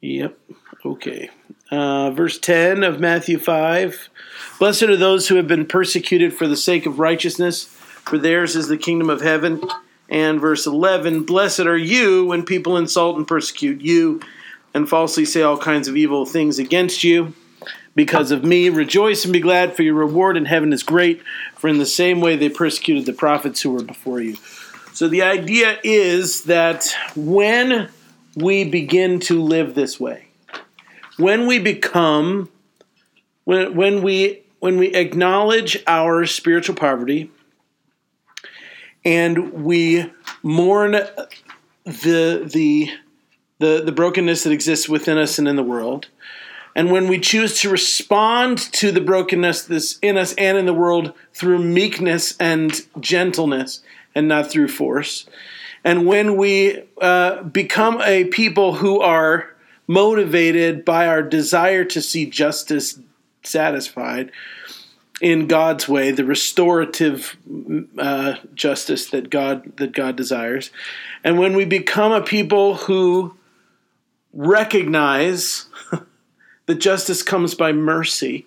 Yep. Okay. Uh, verse 10 of Matthew 5 Blessed are those who have been persecuted for the sake of righteousness, for theirs is the kingdom of heaven. And verse 11 Blessed are you when people insult and persecute you and falsely say all kinds of evil things against you. Because of me, rejoice and be glad, for your reward in heaven is great. For in the same way they persecuted the prophets who were before you. So the idea is that when we begin to live this way, when we become, when, when we when we acknowledge our spiritual poverty and we mourn the the the, the brokenness that exists within us and in the world, and when we choose to respond to the brokenness that's in us and in the world through meekness and gentleness and not through force, and when we uh, become a people who are motivated by our desire to see justice satisfied in God's way, the restorative uh, justice that God that God desires, and when we become a people who recognize that justice comes by mercy,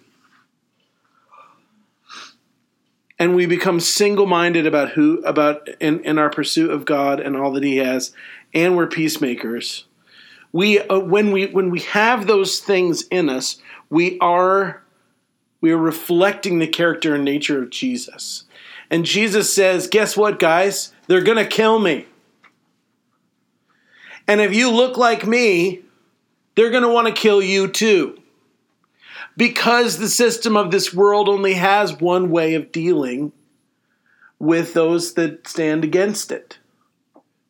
and we become single-minded about who about in, in our pursuit of God and all that He has, and we're peacemakers. We uh, when we when we have those things in us, we are we are reflecting the character and nature of Jesus. And Jesus says, Guess what, guys? They're to kill me. And if you look like me, they're to want to kill you too. Because the system of this world only has one way of dealing with those that stand against it.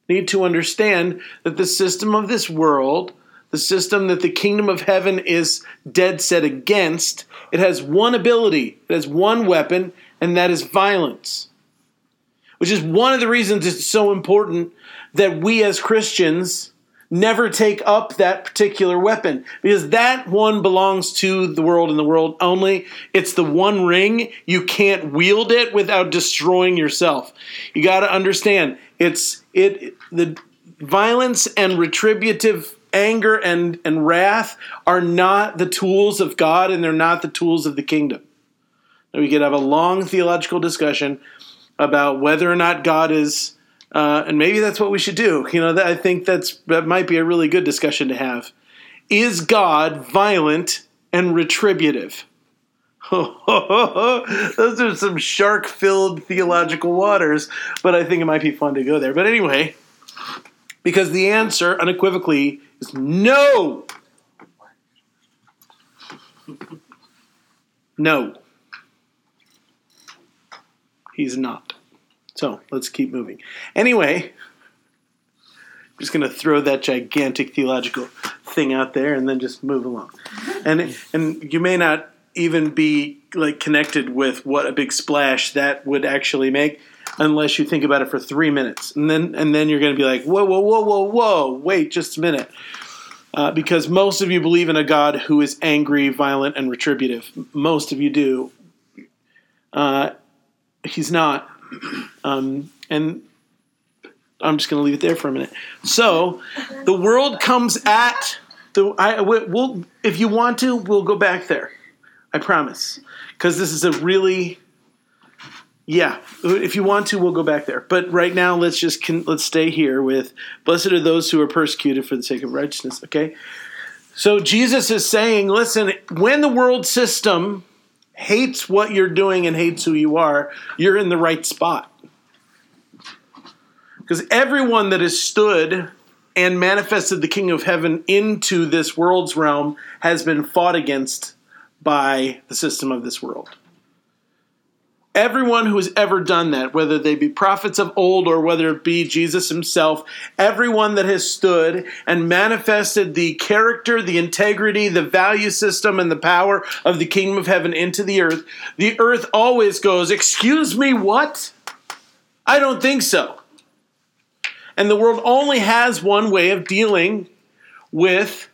Need to understand that the system of this world, the system that the kingdom of heaven is dead set against, it has one ability, it has one weapon, and that is violence. Which is one of the reasons it's so important that we as Christians never take up that particular weapon because that one belongs to the world and the world only. It's the one ring. You can't wield it without destroying yourself. You got to understand it's it the violence and retributive anger and and wrath are not the tools of God and they're not the tools of the kingdom. Now, we could have a long theological discussion about whether or not God is uh, and maybe that's what we should do. You know, I think that's that might be a really good discussion to have. Is God violent and retributive? Those are some shark-filled theological waters, but I think it might be fun to go there. But anyway, because the answer unequivocally is no. No. He's not. So let's keep moving. Anyway, I'm just going to throw that gigantic theological thing out there and then just move along. And and you may not even be like connected with what a big splash that would actually make unless you think about it for three minutes, and then and then you're going to be like, whoa, whoa, whoa, whoa, whoa, wait just a minute. Uh, because most of you believe in a God who is angry, violent, and retributive. Most of you do. Uh, he's not. Um, and I'm just going to leave it there for a minute. So, the world comes at the. I will if you want to, we'll go back there. I promise, because this is a really. Yeah, if you want to, we'll go back there. But right now, let's just let's stay here with blessed are those who are persecuted for the sake of righteousness. Okay, so Jesus is saying, listen, when the world system hates what you're doing and hates who you are, you're in the right spot. Because everyone that has stood and manifested the King of Heaven into this world's realm has been fought against by the system of this world. Everyone who has ever done that, whether they be prophets of old or whether it be Jesus himself, everyone that has stood and manifested the character, the integrity, the value system, and the power of the kingdom of heaven into the earth, the earth always goes, Excuse me, what? I don't think so. And the world only has one way of dealing with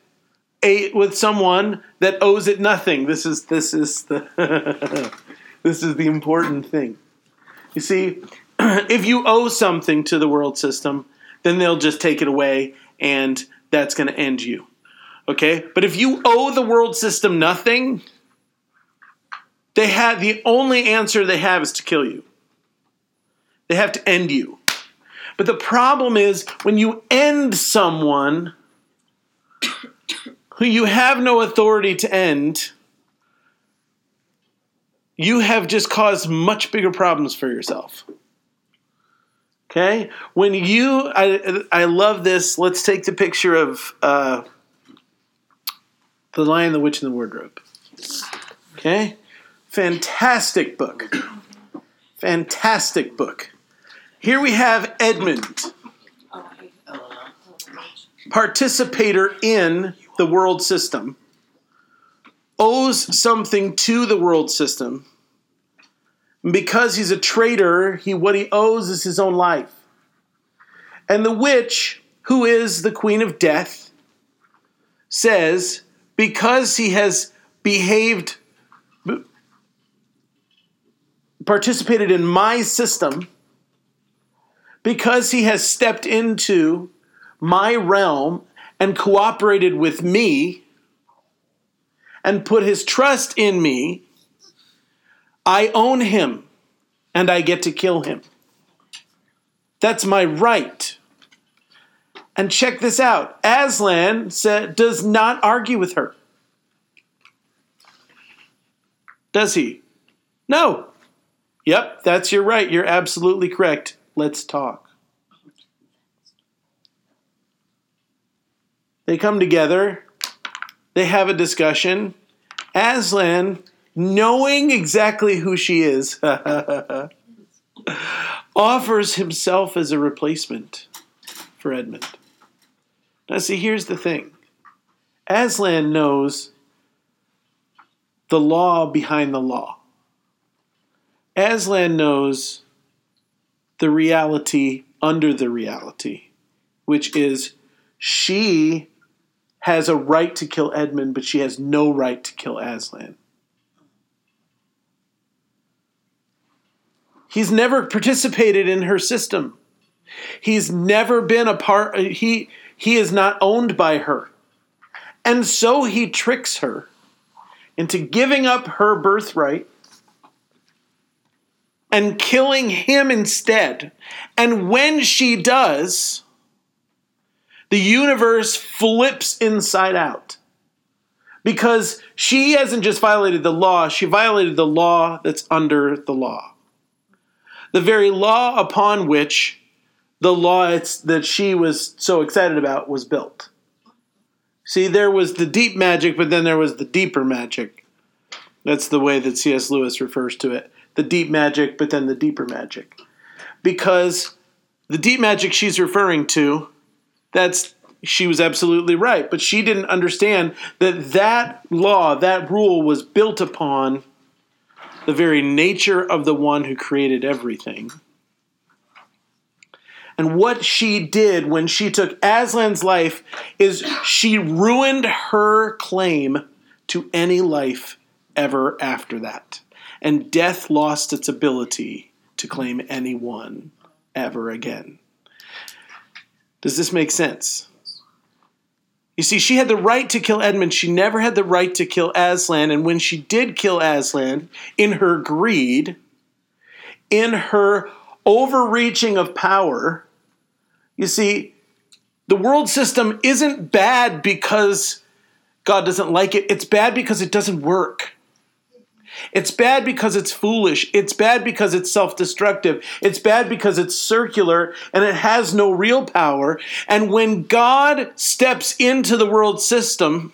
a with someone that owes it nothing. This is this is the This is the important thing. You see, if you owe something to the world system, then they'll just take it away and that's going to end you. Okay? But if you owe the world system nothing, they have the only answer they have is to kill you. They have to end you. But the problem is when you end someone who you have no authority to end, you have just caused much bigger problems for yourself. Okay? When you, I, I love this. Let's take the picture of uh, The Lion, the Witch, and the Wardrobe. Okay? Fantastic book. Fantastic book. Here we have Edmund, participator in the world system, owes something to the world system. Because he's a traitor, he what he owes is his own life. And the witch, who is the queen of death, says, because he has behaved participated in my system, because he has stepped into my realm and cooperated with me and put his trust in me, I own him and I get to kill him. That's my right. And check this out Aslan does not argue with her. Does he? No. Yep, that's your right. You're absolutely correct. Let's talk. They come together, they have a discussion. Aslan, knowing exactly who she is, offers himself as a replacement for Edmund. Now, see, here's the thing Aslan knows the law behind the law. Aslan knows the reality under the reality, which is she has a right to kill Edmund, but she has no right to kill Aslan. He's never participated in her system. He's never been a part uh, he he is not owned by her. And so he tricks her into giving up her birthright and killing him instead. And when she does, the universe flips inside out. Because she hasn't just violated the law, she violated the law that's under the law. The very law upon which the law that she was so excited about was built. See, there was the deep magic, but then there was the deeper magic. That's the way that C.S. Lewis refers to it the deep magic, but then the deeper magic. Because the deep magic she's referring to, that's she was absolutely right, but she didn't understand that that law, that rule was built upon the very nature of the one who created everything. And what she did when she took Aslan's life is she ruined her claim to any life ever after that. And death lost its ability to claim anyone ever again. Does this make sense? You see, she had the right to kill Edmund. She never had the right to kill Aslan. And when she did kill Aslan, in her greed, in her overreaching of power, you see, the world system isn't bad because God doesn't like it, it's bad because it doesn't work. It's bad because it's foolish. It's bad because it's self destructive. It's bad because it's circular and it has no real power. And when God steps into the world system,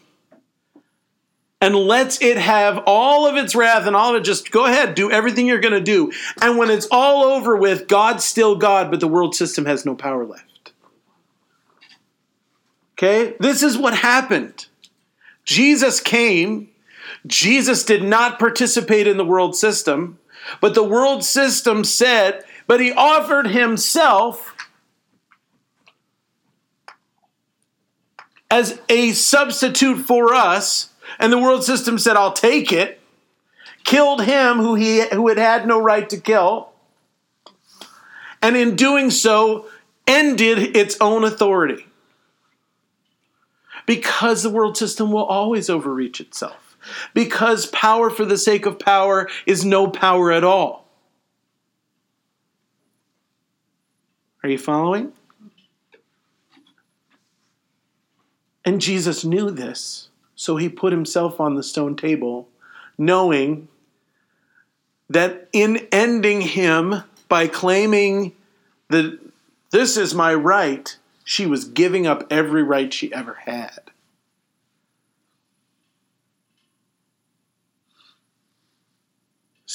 and lets it have all of its wrath and all of it just go ahead do everything you're going to do and when it's all over with god's still god but the world system has no power left okay this is what happened jesus came Jesus did not participate in the world system, but the world system said, but he offered himself as a substitute for us, and the world system said, I'll take it, killed him who he who had had no right to kill, and in doing so ended its own authority. Because the world system will always overreach itself. Because power for the sake of power is no power at all. Are you following? And Jesus knew this, so he put himself on the stone table, knowing that in ending him by claiming that this is my right, she was giving up every right she ever had.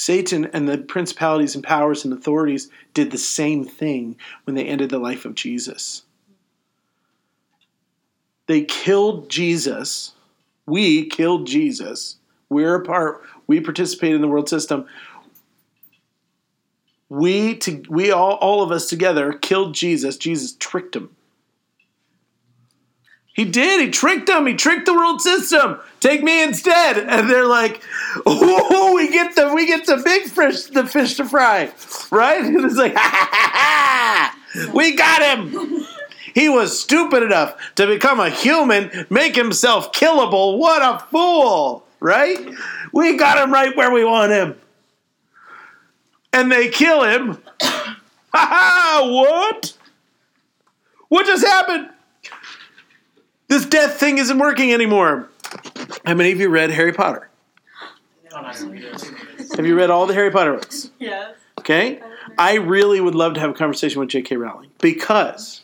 Satan and the principalities and powers and authorities did the same thing when they ended the life of Jesus. They killed Jesus. We killed Jesus. We're a part, we participate in the world system. We to, we all all of us together killed Jesus. Jesus tricked him. He did. He tricked them. He tricked the world system. Take me instead. And they're like, "Oh, we get the we get the big fish, the fish to fry, right?" And it's like, ha, ha, ha, "We got him." He was stupid enough to become a human, make himself killable. What a fool, right? We got him right where we want him. And they kill him. ha ha! What? What just happened? This death thing isn't working anymore. How many of you read Harry Potter? Have you read all the Harry Potter books? Yes. Okay? I really would love to have a conversation with J.K. Rowling because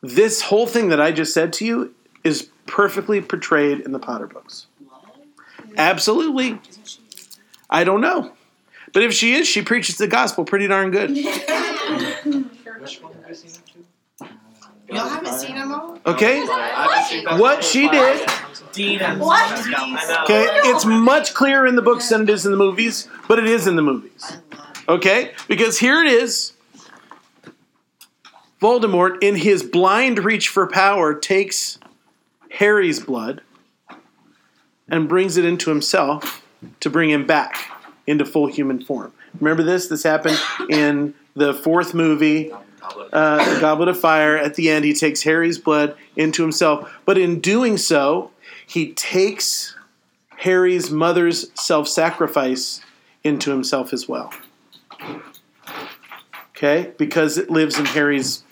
this whole thing that I just said to you is perfectly portrayed in the Potter books. Absolutely. I don't know. But if she is, she preaches the gospel pretty darn good. Y'all haven't seen them all? Okay? What she did, Dina. What? okay, it's much clearer in the books than it is in the movies, but it is in the movies. Okay? Because here it is. Voldemort, in his blind reach for power, takes Harry's blood and brings it into himself to bring him back into full human form. Remember this? This happened in the fourth movie, uh, Goblet of Fire. At the end, he takes Harry's blood into himself. But in doing so, he takes Harry's mother's self sacrifice into himself as well. Okay? Because it lives in Harry's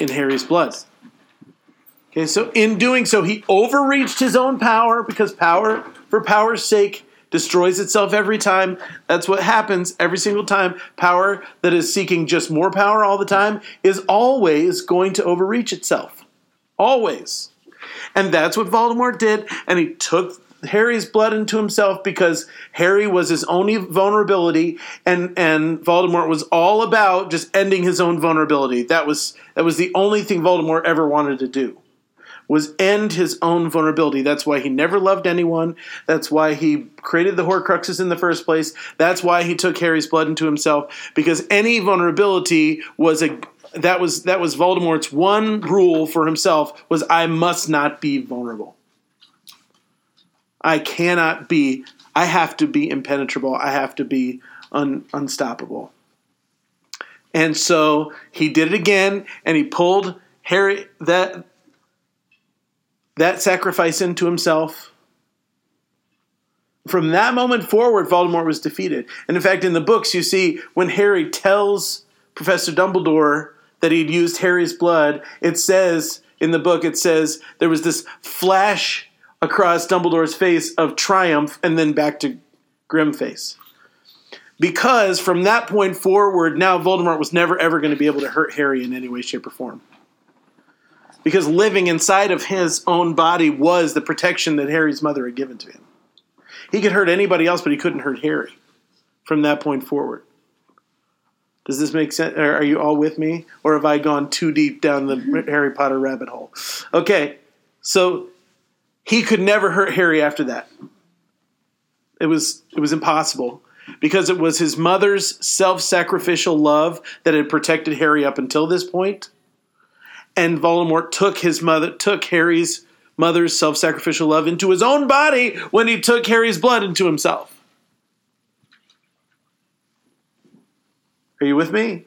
in Harry's blood. Okay, so in doing so, he overreached his own power because power, for power's sake, destroys itself every time. That's what happens every single time. Power that is seeking just more power all the time is always going to overreach itself. Always. And that's what Voldemort did, and he took Harry's blood into himself because Harry was his only vulnerability, and and Voldemort was all about just ending his own vulnerability. That was that was the only thing Voldemort ever wanted to do was end his own vulnerability. That's why he never loved anyone. That's why he created the Horcruxes in the first place. That's why he took Harry's blood into himself because any vulnerability was a that was that was Voldemort's one rule for himself was I must not be vulnerable. I cannot be I have to be impenetrable. I have to be un, unstoppable. And so he did it again and he pulled Harry that that sacrifice into himself. From that moment forward, Voldemort was defeated. And in fact, in the books, you see when Harry tells Professor Dumbledore that he'd used Harry's blood, it says in the book, it says there was this flash across Dumbledore's face of triumph and then back to grim face. Because from that point forward, now Voldemort was never ever going to be able to hurt Harry in any way, shape, or form because living inside of his own body was the protection that Harry's mother had given to him. He could hurt anybody else, but he couldn't hurt Harry from that point forward. Does this make sense? Are you all with me? Or have I gone too deep down the mm-hmm. Harry Potter rabbit hole? Okay, so he could never hurt Harry after that. It was it was impossible because it was his mother's self-sacrificial love that had protected Harry up until this point and Voldemort took his mother took Harry's mother's self-sacrificial love into his own body when he took Harry's blood into himself. Are you with me?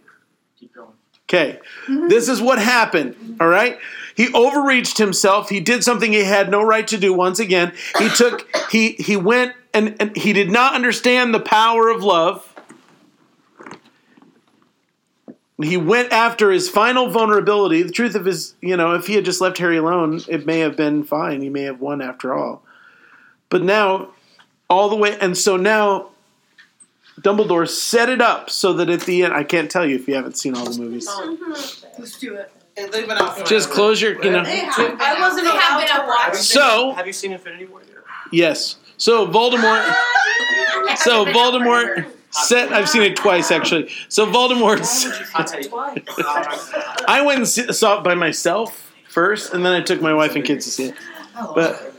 Keep going. Okay, this is what happened. All right, he overreached himself. He did something he had no right to do. Once again, he took he he went and, and he did not understand the power of love. He went after his final vulnerability. The truth of his, you know, if he had just left Harry alone, it may have been fine. He may have won after all. But now, all the way, and so now Dumbledore set it up so that at the end, I can't tell you if you haven't seen all the movies. Mm-hmm. Let's do it. And they've been out for Just close your, you know. I wasn't They have allowed to watch. for- So, Have you seen Infinity War yet? yes. So Voldemort, so Voldemort set, I've seen it twice actually. So Voldemort, I'll tell you. I went and saw it by myself first, and then I took my wife and kids to see it. But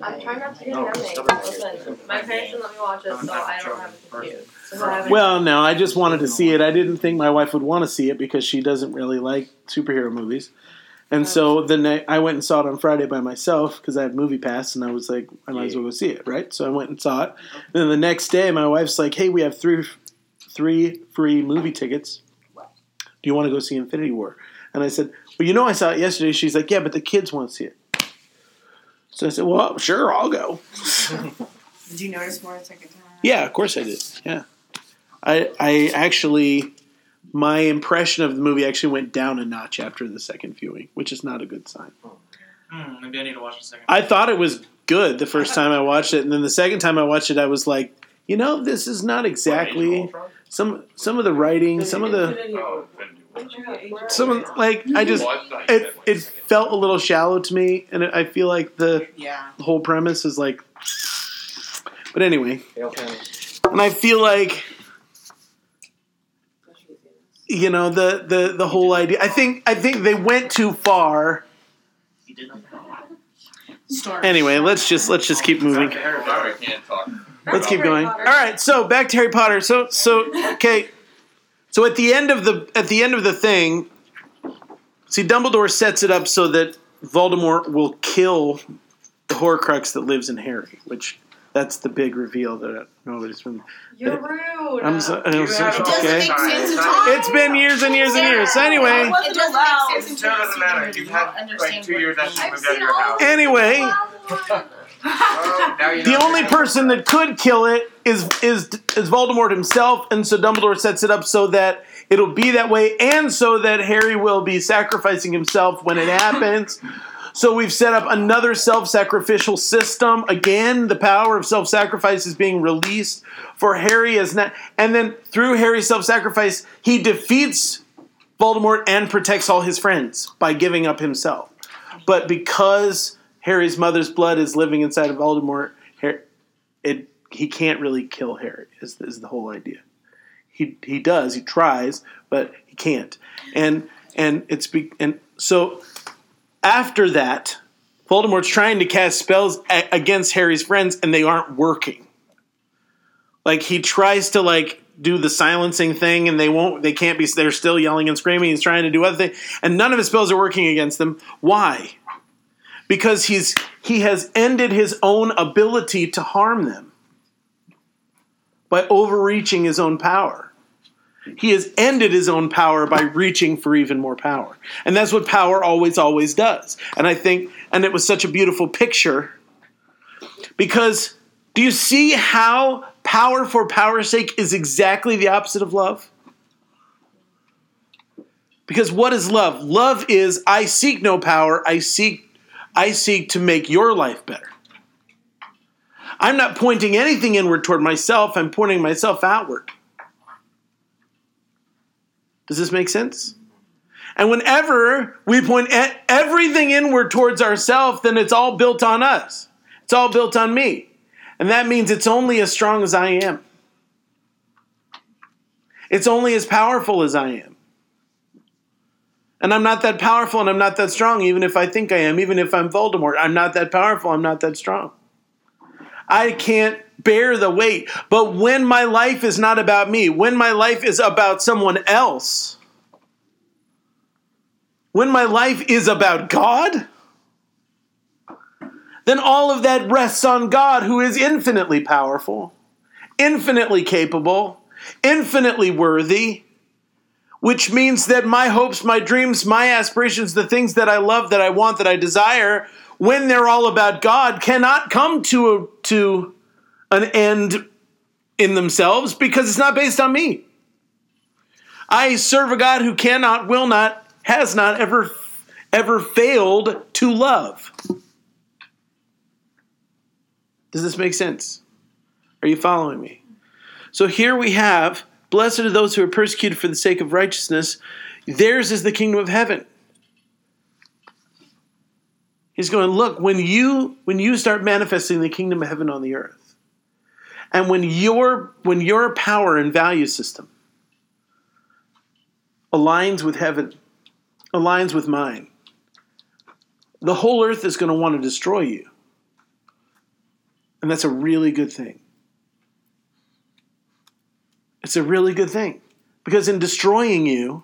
I'm trying not to get nothing. Listen, my parents didn't let me watch it, so I don't have it confused. So Well, no, I just wanted to see it. I didn't think my wife would want to see it because she doesn't really like superhero movies. And so the night I went and saw it on Friday by myself because I had MoviePass, and I was like, I might as well go see it, right? So I went and saw it. And then the next day, my wife's like, Hey, we have three three free movie tickets. Do you want to go see Infinity War? And I said, Well, you know, I saw it yesterday. She's like, Yeah, but the kids want to see it. So I said, Well, sure, I'll go. Did you notice more the second time? Yeah, of course I did. Yeah, I I actually my impression of the movie actually went down a notch after the second viewing, which is not a good sign. Hmm, maybe I need to watch the second. I thought it was good the first time I watched it, and then the second time I watched it, I was like, you know, this is not exactly some some of the writing, some of the some of like I just it it felt a little shallow to me, and I feel like the Yeah. whole premise is like. But anyway, and I feel like you know the the the whole idea. I think I think they went too far. He did not. Storm. Anyway, let's just let's just keep moving. I can't talk. Let's keep going. All right, so back to Harry Potter. So so okay. So at the end of the at the end of the thing, see Dumbledore sets it up so that Voldemort will kill the Horcrux that lives in Harry, which that's the big reveal that nobody's been. You're rude. I'm so, I'm You so have- It doesn't okay. make sense to It's It's been years and years and years. So anyway, It doesn't allowed. make sense Still until you doesn't matter. the. You've had like two years after you moved out of your house. anyway, Well, the only person that could kill it is is is Voldemort himself, and so Dumbledore sets it up so that it'll be that way, and so that Harry will be sacrificing himself when it happens. So we've set up another self-sacrificial system. Again, the power of self-sacrifice is being released for Harry as not, and then through Harry's self-sacrifice, he defeats Voldemort and protects all his friends by giving up himself. But because Harry's mother's blood is living inside of Voldemort, it he can't really kill Harry. Is, is the whole idea? He he does. He tries, but he can't. And and it's be, and so after that, Voldemort's trying to cast spells a- against Harry's friends, and they aren't working. Like he tries to like do the silencing thing, and they won't. They can't be. They're still yelling and screaming. He's trying to do other things, and none of his spells are working against them. Why? Because he's he has ended his own ability to harm them by overreaching his own power. He has ended his own power by reaching for even more power. And that's what power always, always does. And I think, and it was such a beautiful picture because do you see how power for power's sake is exactly the opposite of love? Because what is love? Love is I seek no power, I seek I seek to make your life better. I'm not pointing anything inward toward myself, I'm pointing myself outward. Does this make sense? And whenever we point everything inward towards ourselves, then it's all built on us. It's all built on me. And that means it's only as strong as I am. It's only as powerful as I am. And I'm not that powerful and I'm not that strong, even if I think I am, even if I'm Voldemort. I'm not that powerful, I'm not that strong. I can't bear the weight. But when my life is not about me, when my life is about someone else, when my life is about God, then all of that rests on God, who is infinitely powerful, infinitely capable, infinitely worthy, which means that my hopes, my dreams, my aspirations, the things that I love, that I want, that I desire, when they're all about God, cannot come to to an end in themselves because it's not based on me. I serve a God who cannot, will not, has not ever ever failed to love. Does this make sense? Are you following me? So here we have blessed are those who are persecuted for the sake of righteousness. Theirs is the kingdom of heaven. He's going, look, when you when you start manifesting the kingdom of heaven on the earth, and when your when your power and value system aligns with heaven, aligns with mine, the whole earth is going to want to destroy you. And that's a really good thing. It's a really good thing. Because in destroying you,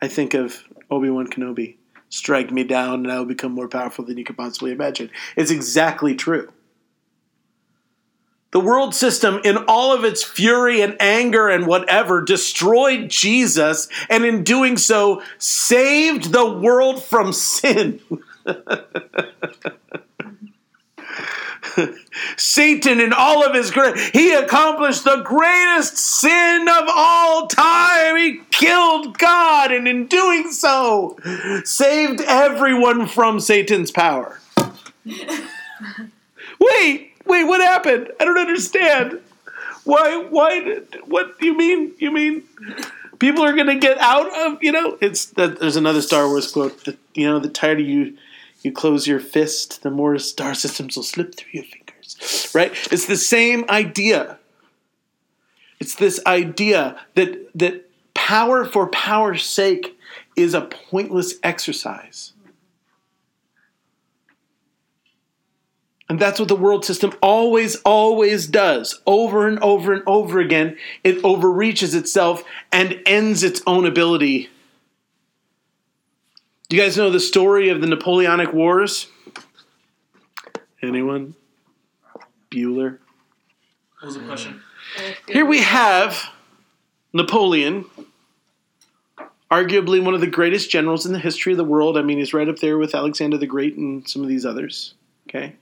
I think of Obi Wan Kenobi strike me down and I will become more powerful than you could possibly imagine. It's exactly true. The world system, in all of its fury and anger and whatever, destroyed Jesus, and in doing so, saved the world from sin. Satan, in all of his great, he accomplished the greatest sin of all time. He killed God, and in doing so, saved everyone from Satan's power. wait, wait, what happened? I don't understand. Why? Why? What do you mean? You mean people are going to get out of? You know, it's that. There's another Star Wars quote. You know, the tighter you you close your fist, the more star systems will slip through your fingers. Right? It's the same idea. It's this idea that that power for power's sake is a pointless exercise. And that's what the world system always, always does. Over and over and over again, it overreaches itself and ends its own ability. Do you guys know the story of the Napoleonic Wars? Anyone? Bueller? What was the question? Here we have Napoleon, arguably one of the greatest generals in the history of the world. I mean, he's right up there with Alexander the Great and some of these others. Okay?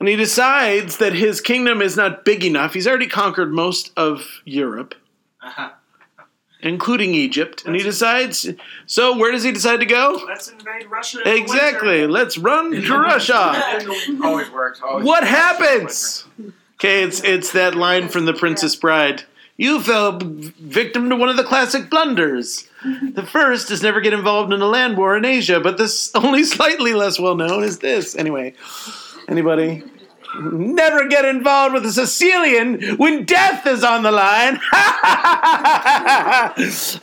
And he decides that his kingdom is not big enough. He's already conquered most of Europe, Uh-huh. including Egypt. And he decides, so where does he decide to go? Let's invade Russia. in Exactly. winter. Let's run to Russia. Always works. Always What works. happens? Okay, it's it's that line from The Princess Bride. You fell victim to one of the classic blunders. The first is never get involved in a land war in Asia, but this only slightly less well known is this. Anyway, anybody? Never get involved with a Sicilian when death is on the line.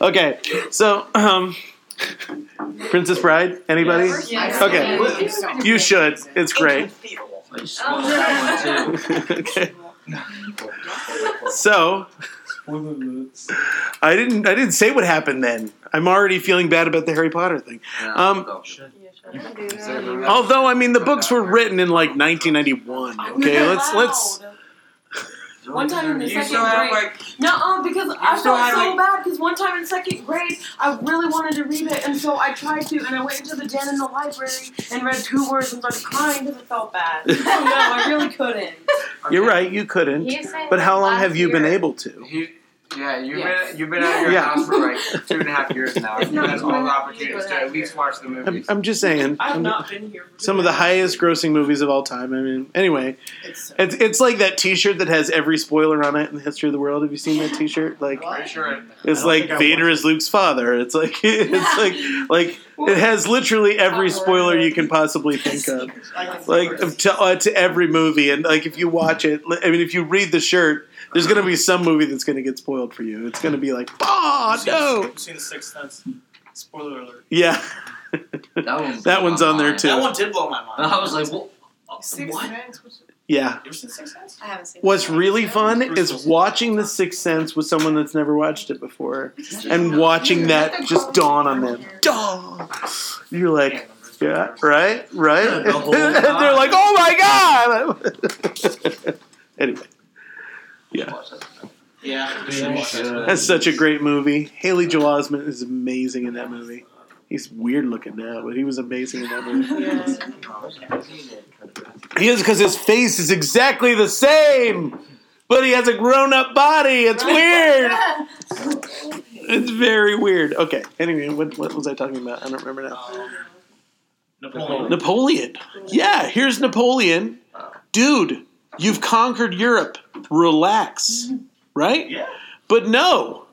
okay, so um, Princess Bride. Anybody? Yes. Okay, you should. It's great. Okay. So I didn't I didn't say what happened then. I'm already feeling bad about the Harry Potter thing. Um, although I mean the books were written in like 1991. Okay, let's let's One time in the You second grade. like No, uh, because I felt so like- bad because one time in second grade I really wanted to read it and so I tried to and I went into the den in the library and read two words and started crying because it felt bad. oh no, I really couldn't. You're right, you couldn't. But how long have you been able to? He, yeah, you've Yes. been you've been out of your Yeah. house for like two and a half years now. You not had all the opportunities to at least watch the I'm. I'm just saying. I have I'm- not been here. For some of the highest grossing movies of all time. I mean, anyway, It's, it's it's like that T-shirt that has every spoiler on it in the history of the world. Have you seen that T-shirt? Like sure it, it's like Vader is Luke's father. It's like it's like like it has literally every spoiler you can possibly think of. Like to, uh, to every movie, and like if you watch it, I mean, if you read the shirt, there's going to be some movie that's going to get spoiled for you. It's going to be like, oh no, I've seen the Sixth Sense. Spoiler alert. yeah, That, one that one's on there too. That one did blow my mind. I was like, what? Six what? Sense? What's it? yeah. You ever seen Sixth Sense? I haven't seen What's really fun is watching The Sixth Sense with someone that's never watched it before, and watching that just dawn on them. Dawn. You're like, yeah, right, right. And they're like, oh my god. anyway, yeah. Yeah. That's such a great movie. Haley Joel Osment is amazing in that movie. He's weird looking now, but he was amazing in that movie. Yeah. He is because his face is exactly the same, but he has a grown up body. It's weird. It's very weird. Okay. Anyway, what, what was I talking about? I don't remember now. Um, Napoleon. Napoleon. Yeah, here's Napoleon. Dude, you've conquered Europe. Relax. Right? Yeah. But no,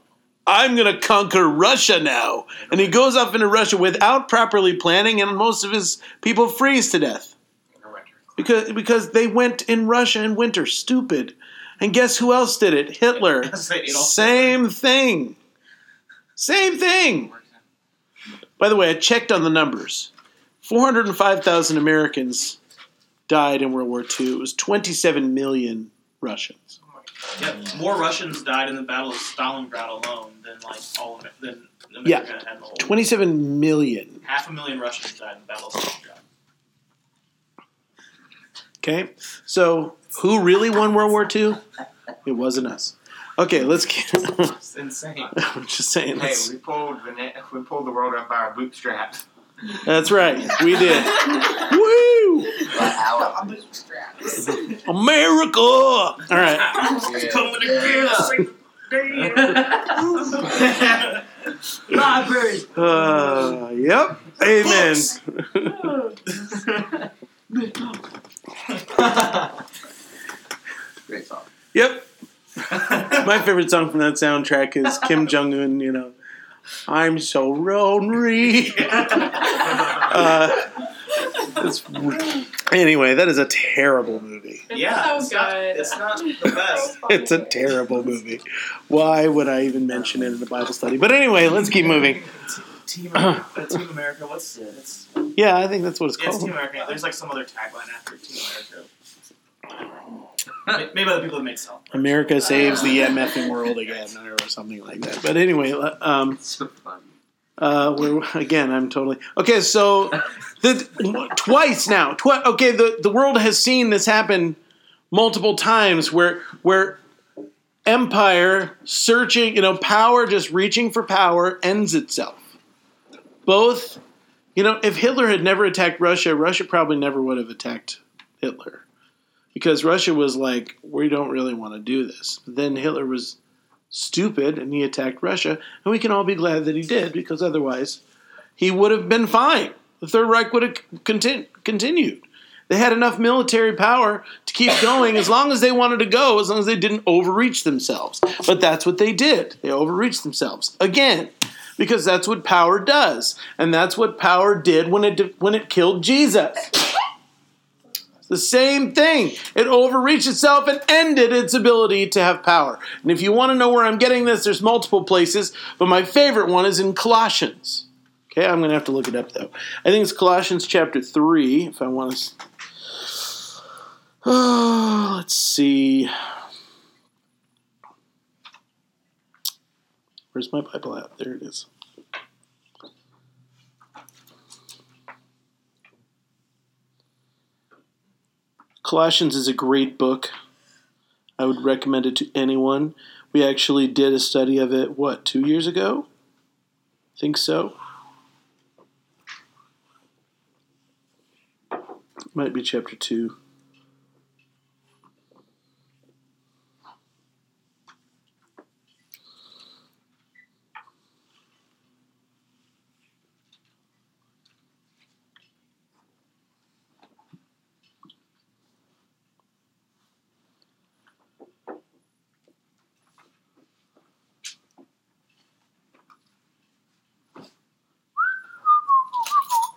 I'm going to conquer Russia now. And he goes off into Russia without properly planning, and most of his people freeze to death. Because, because they went in Russia in winter. Stupid. And guess who else did it? Hitler. Same thing. Same thing. By the way, I checked on the numbers. 405,000 Americans died in World War II. It was 27 million Russians. Yep. More Russians died in the Battle of Stalingrad alone than like all of it than America Yeah. had the whole. 27 million. Half a million Russians died in the Battle of Stalingrad. Okay? So, who really won World War II? It wasn't us. Okay, let's get. It's insane. I'm just saying. Hey, That's, we pulled the we pulled the world up by our bootstraps. That's right. We did. Woo! America! All right. Yeah. Coming again, same. Library. Uh, yep. Amen. Great song. Yep. My favorite song from that soundtrack is Kim Jong Un. You know, I'm so lonely. uh, it's, anyway, that is a terrible movie. yeah, so it's not, it's not the best. It's a terrible movie. Why would I even mention it in the Bible study? But anyway, let's keep moving. Team America. uh, Team America. What's it's, Yeah, I think that's what it's yeah, it's called. Team America. There's like some other tagline after Team America. May- Maybe other people have made some. America saves the MFing world again, or something like that. But anyway, um, So fun. Uh, we're, again, I'm totally okay. So, the twice now. Twi- okay, the the world has seen this happen multiple times, where where empire searching, you know, power just reaching for power ends itself. Both, you know, if Hitler had never attacked Russia, Russia probably never would have attacked Hitler, because Russia was like, we don't really want to do this. But then Hitler was stupid and he attacked Russia, and we can all be glad that he did because otherwise he would have been fine. The Third Reich would have contin- continued. They had enough military power to keep going as long as they wanted to go, as long as they didn't overreach themselves. But that's what they did. They overreached themselves again because that's what power does, and that's what power did when it when it killed Jesus. The same thing. It overreached itself and ended its ability to have power. And if you want to know where I'm getting this, there's multiple places, but my favorite one is in Colossians. Okay, I'm going to have to look it up though. I think it's Colossians chapter 3, if I want to. Oh, let's see. Where's my Bible at? There it is. Colossians is a great book. I would recommend it to anyone. We actually did a study of it, what, two years ago? Think so? Might be chapter two.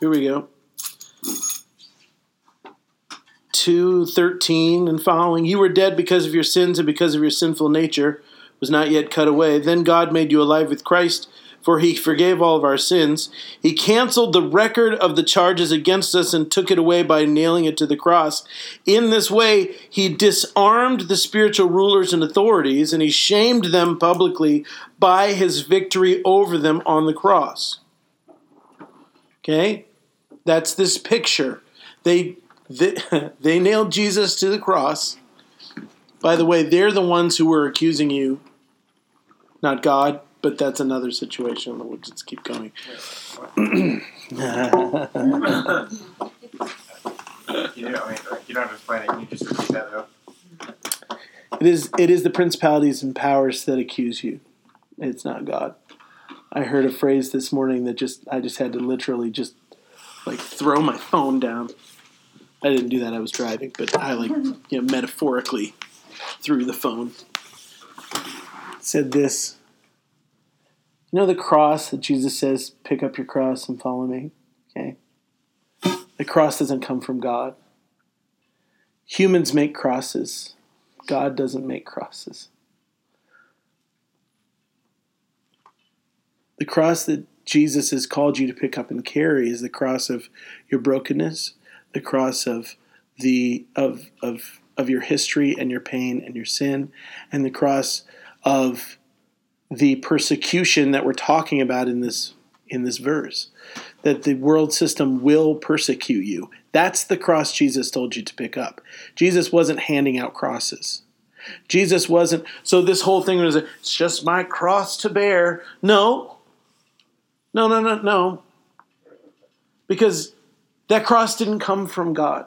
Here we go. 2:13 and following you were dead because of your sins and because of your sinful nature was not yet cut away. Then God made you alive with Christ for he forgave all of our sins. He canceled the record of the charges against us and took it away by nailing it to the cross. In this way he disarmed the spiritual rulers and authorities and he shamed them publicly by his victory over them on the cross. Okay that's this picture they they, they nailed Jesus to the cross. By the way, they're the ones who were accusing you not God, but that's another situation. We'll just keep going. You know, I mean, you don't have to explain it. You just repeat that though. It is it is the principalities and powers that accuse you. It's not God. I heard a phrase this morning that just I just had to literally just like throw my phone down. I didn't do that. I was driving, but I like you know metaphorically threw the phone. Said this. You know the cross that Jesus says, "Pick up your cross and follow me." Okay. The cross doesn't come from God. Humans make crosses. God doesn't make crosses. The cross that Jesus has called you to pick up and carry is the cross of your brokenness, the cross of the of of of your history and your pain and your sin, and the cross of the persecution that we're talking about in this in this verse. That the world system will persecute you. That's the cross Jesus told you to pick up. Jesus wasn't handing out crosses. Jesus wasn't. So this whole thing was, it's just my cross to bear. No. No, no, no, no. Because that cross didn't come from God.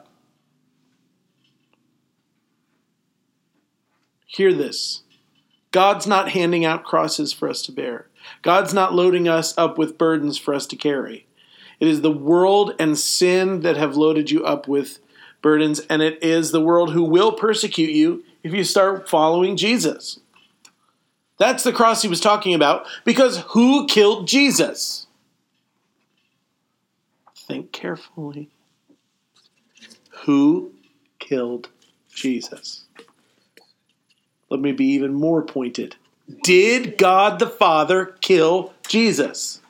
Hear this God's not handing out crosses for us to bear, God's not loading us up with burdens for us to carry. It is the world and sin that have loaded you up with burdens, and it is the world who will persecute you if you start following Jesus. That's the cross he was talking about because who killed Jesus? Think carefully. Who killed Jesus? Let me be even more pointed. Did God the Father kill Jesus?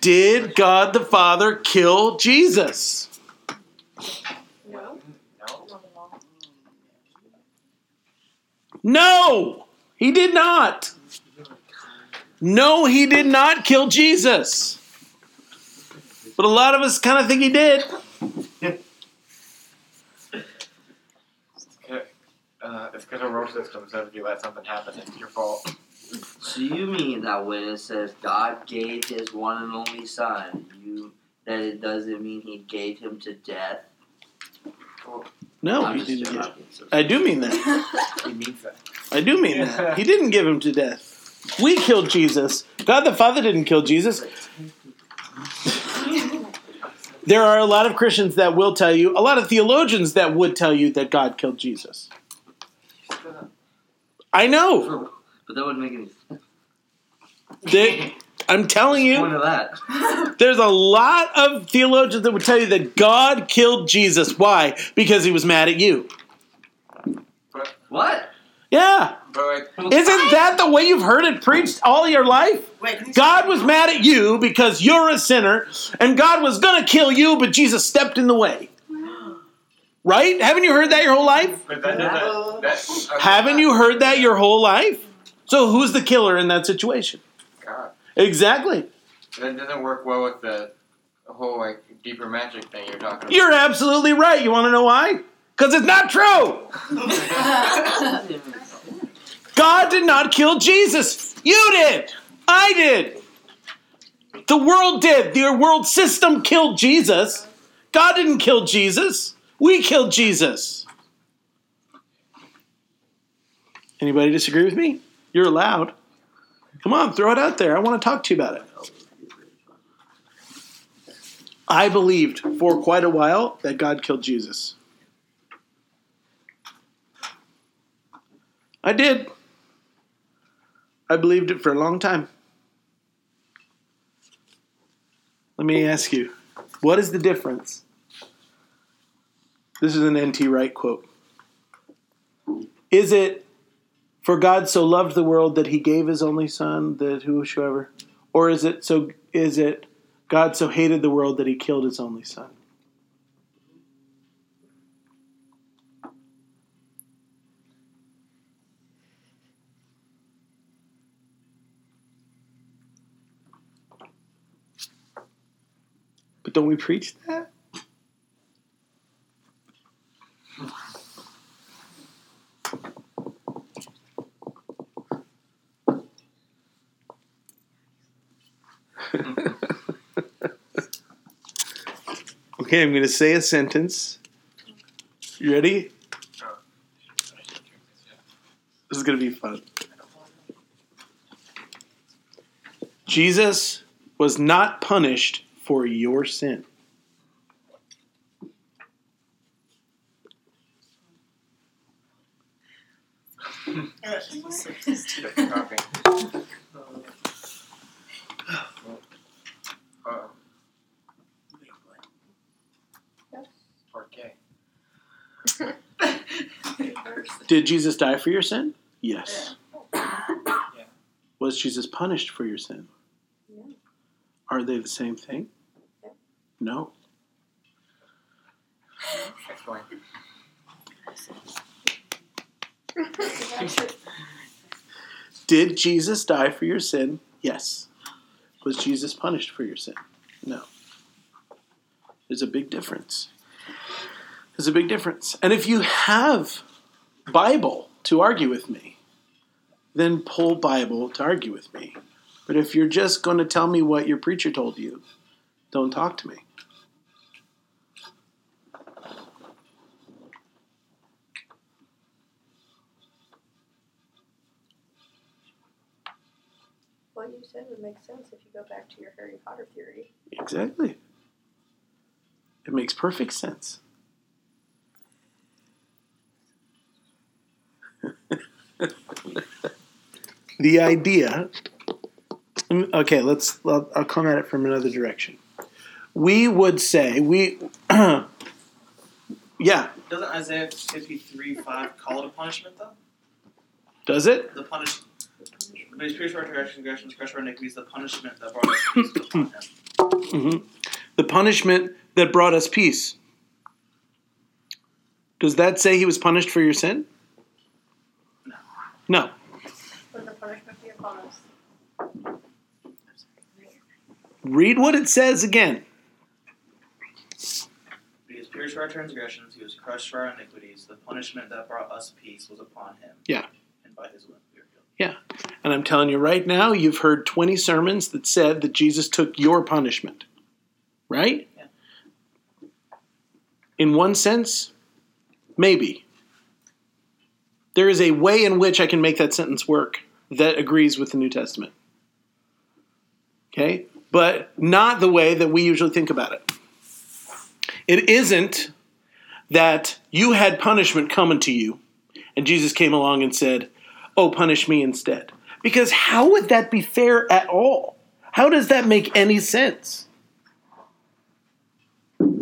Did, God the Father kill Jesus? No. No. No, he did not. No, he did not kill Jesus. But a lot of us kind of think he did. Uh, it's because our world system says if you let something happen, it's your fault. So you mean that when it says God gave His one and only Son, you that it doesn't mean He gave him to death? No, I'm he didn't. Give, I do mean that. He means that. I do mean that. He didn't give him to death. We killed Jesus. God the Father didn't kill Jesus. There are a lot of Christians that will tell you, a lot of theologians that would tell you that God killed Jesus. I know. But that wouldn't make any sense. They, I'm telling you, there's a lot of theologians that would tell you that God killed Jesus. Why? Because he was mad at you. What? Yeah. But Isn't that the way you've heard it preached all your life? Wait, can you God was mad at you because you're a sinner, and God was going to kill you, but Jesus stepped in the way. Right? Haven't you heard that your whole life? but that. That, Haven't you heard that your whole life? So who's the killer in that situation? God, Exactly. that doesn't work well with the whole like deeper magic thing you're talking about. You're absolutely right. You want to know why? Because it's not true. God did not kill Jesus. You did. I did. The world did. The world system killed Jesus. God didn't kill Jesus. We killed Jesus. Anybody disagree with me? You're allowed. Come on, throw it out there. I want to talk to you about it. I believed for quite a while that God killed Jesus. I did. I believed it for a long time. Let me ask you, what is the difference? This is an N.T. Wright quote. Is it for God so loved the world that he gave his only son that whosoever or is it so is it God so hated the world that he killed his only son? don't we preach that? okay, I'm going to say a sentence. You ready? This is going to be fun. Jesus was not punished for your sin. Okay. Did Jesus die for your sin? Yes. Was Jesus punished for your sin? Are they the same thing? No. Did Jesus die for your sin? Yes. Was Jesus punished for your sin? No. There's a big difference. There's a big difference. And if you have Bible to argue with me, then pull Bible to argue with me. But if you're just going to tell me what your preacher told you, don't talk to me. What you said would make sense if you go back to your Harry Potter theory. Exactly. It makes perfect sense. the idea. Okay, let's. I'll, I'll come at it from another direction. We would say we. yeah, Doesn't Isaiah 53 5 call it a punishment, though? does it? The punish. But his previous transgressions, pressure iniquities, the punishment that brought us peace was upon him. hmm The punishment that brought us peace. Does that say he was punished for your sin? No. No. The punishment be upon us? Read what it says again. He was pierced for our transgressions, he was crushed for our iniquities. The punishment that brought us peace was upon him. Yeah. And by his wounds healed. And I'm telling you right now, you've heard 20 sermons that said that Jesus took your punishment. Right? Yeah. In one sense, maybe. There is a way in which I can make that sentence work that agrees with the New Testament. Okay? But not the way that we usually think about it. It isn't that you had punishment coming to you and Jesus came along and said, Oh, punish me instead. Because how would that be fair at all? How does that make any sense?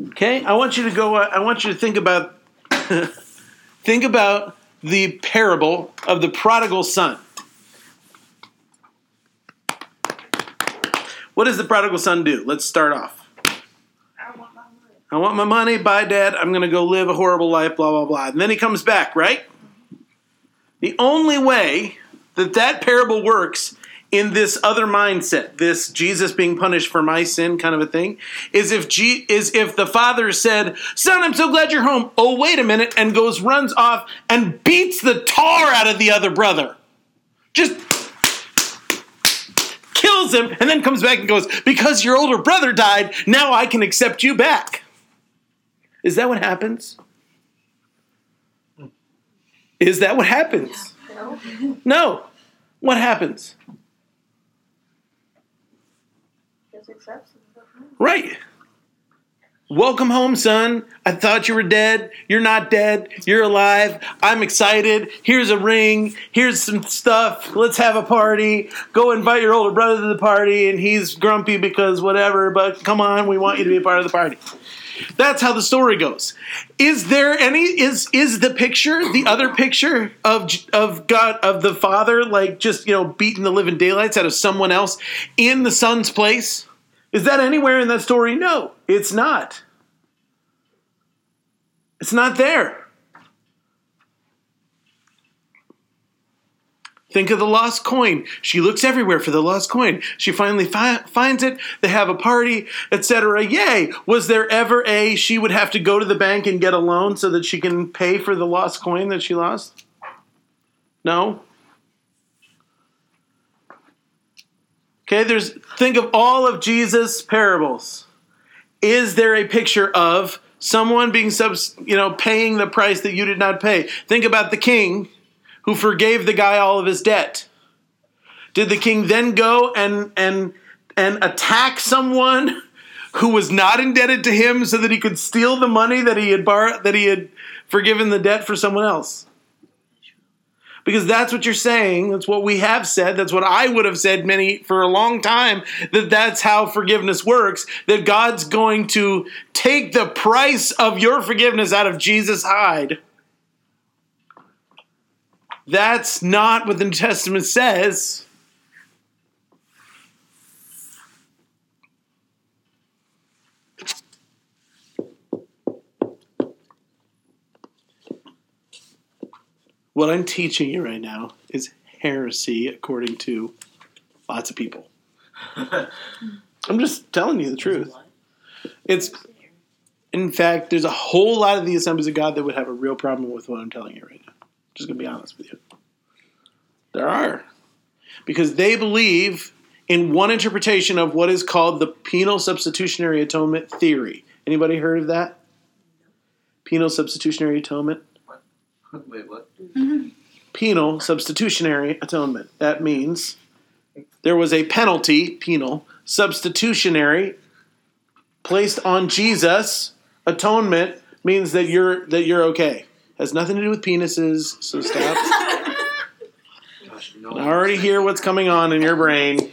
Okay, I want you to go. Uh, I want you to think about think about the parable of the prodigal son. What does the prodigal son do? Let's start off. I want my money. I want my money. Bye, Dad. I'm going to go live a horrible life. Blah blah blah. And then he comes back, right? The only way that that parable works in this other mindset, this Jesus being punished for my sin kind of a thing, is if G, is if the father said, "Son, I'm so glad you're home." Oh, wait a minute, and goes runs off and beats the tar out of the other brother, just kills him, and then comes back and goes, "Because your older brother died, now I can accept you back." Is that what happens? Is that what happens? No. No. What happens? Just accepts it. Right. Welcome home, son. I thought you were dead. You're not dead. You're alive. I'm excited. Here's a ring. Here's some stuff. Let's have a party. Go invite your older brother to the party, and he's grumpy because whatever, but come on, we want you to be a part of the party. That's how the story goes. Is there any is is the picture the other picture of of God of the Father like just you know beating the living daylights out of someone else in the Son's place? Is that anywhere in that story? No, it's not. It's not there. Think of the lost coin. She looks everywhere for the lost coin. She finally fi- finds it. They have a party, etc. Yay! Was there ever a she would have to go to the bank and get a loan so that she can pay for the lost coin that she lost? No. Okay, there's think of all of Jesus' parables. Is there a picture of someone being subs, you know, paying the price that you did not pay? Think about the king who forgave the guy all of his debt. Did the king then go and and and attack someone who was not indebted to him so that he could steal the money that he had borrowed that he had forgiven the debt for someone else? Because that's what you're saying. That's what we have said. That's what I would have said many for a long time that that's how forgiveness works. That God's going to take the price of your forgiveness out of Jesus' hide. That's not what the New Testament says. What I'm teaching you right now is heresy according to lots of people. I'm just telling you the truth. It's in fact, there's a whole lot of the assemblies of God that would have a real problem with what I'm telling you right now. Just gonna be honest with you. There are. Because they believe in one interpretation of what is called the penal substitutionary atonement theory. Anybody heard of that? Penal substitutionary atonement? Wait, what? Mm-hmm. penal substitutionary atonement. That means there was a penalty, penal, substitutionary, placed on Jesus. Atonement means that you're that you're okay. Has nothing to do with penises, so stop. Gosh, no I already hear what's coming on in your brain.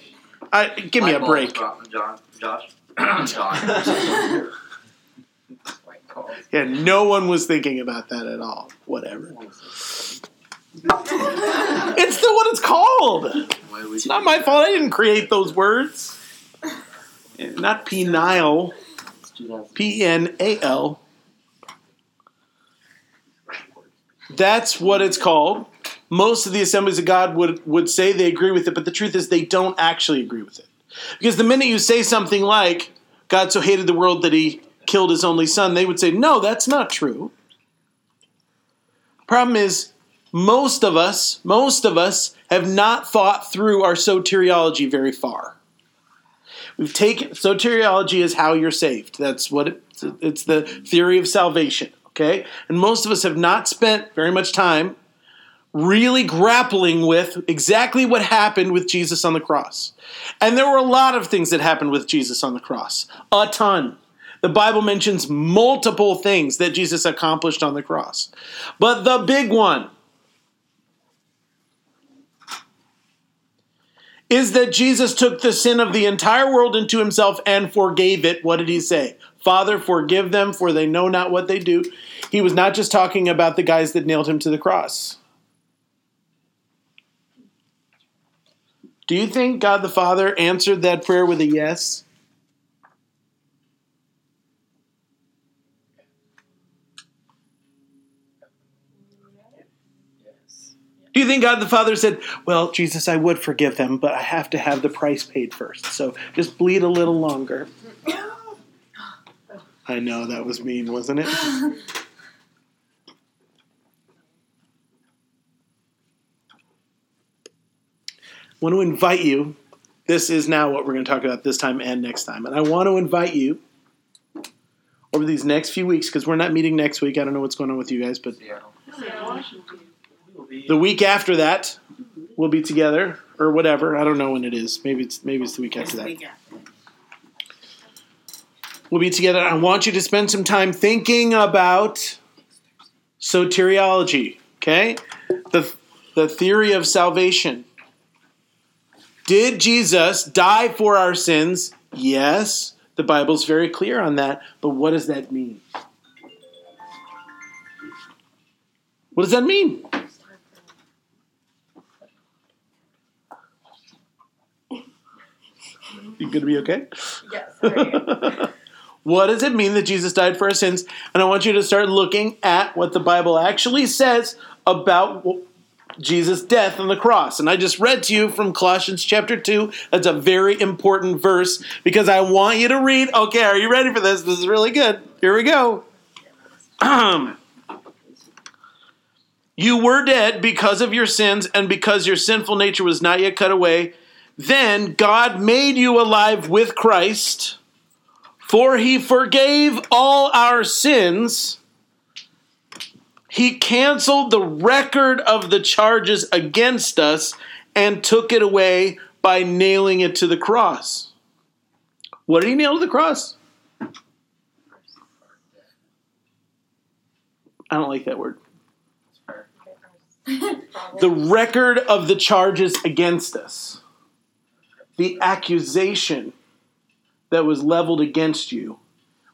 I, give me My a balls break. dropped, John, Josh. Josh. Yeah, no one was thinking about that at all. Whatever. It's the what it's called. Why would It's you not do my that? fault. I didn't create those words. Not penile. Let's. P N A L. That's what it's called. Most of the assemblies of God would, would say they agree with it, but the truth is they don't actually agree with it. Because the minute you say something like, God so hated the world that he killed his only son, they would say, no, that's not true. The problem is, most of us, most of us have not thought through our soteriology very far. We've taken soteriology is how you're saved. That's what it, it's the theory of salvation. Okay, and most of us have not spent very much time really grappling with exactly what happened with Jesus on the cross. And there were a lot of things that happened with Jesus on the cross. A ton. The Bible mentions multiple things that Jesus accomplished on the cross. But the big one is that Jesus took the sin of the entire world into himself and forgave it. What did he say? Father, forgive them, for they know not what they do. He was not just talking about the guys that nailed him to the cross. Do you think God the Father answered that prayer with a yes? Do you think God the Father said, Well, Jesus, I would forgive them, but I have to have the price paid first. So just bleed a little longer. I know that was mean, wasn't it? I want to invite you. This is now what we're going to talk about this time and next time. And I want to invite you over these next few weeks because we're not meeting next week. I don't know what's going on with you guys, but Seattle. We will be the week after that we'll be together or whatever. I don't know when it is. Maybe it's maybe it's the week after that. We'll be together. I want you to spend some time thinking about soteriology, okay? The the theory of salvation. Did Jesus die for our sins? Yes. The Bible's very clear on that. But what does that mean? What does that mean? You gonna be okay? Yes. what does it mean that Jesus died for our sins? And I want you to start looking at what the Bible actually says about Jesus' death on the cross. And I just read to you from Colossians chapter 2. That's a very important verse because I want you to read. Okay, are you ready for this? This is really good. Here we go. you were dead because of your sins and because your sinful nature was not yet cut away then God made you alive with Christ, for he forgave all our sins. He canceled the record of the charges against us and took it away by nailing it to the cross. What did he nail to the cross? I don't like that word. The record of the charges against us, the accusation that was leveled against you,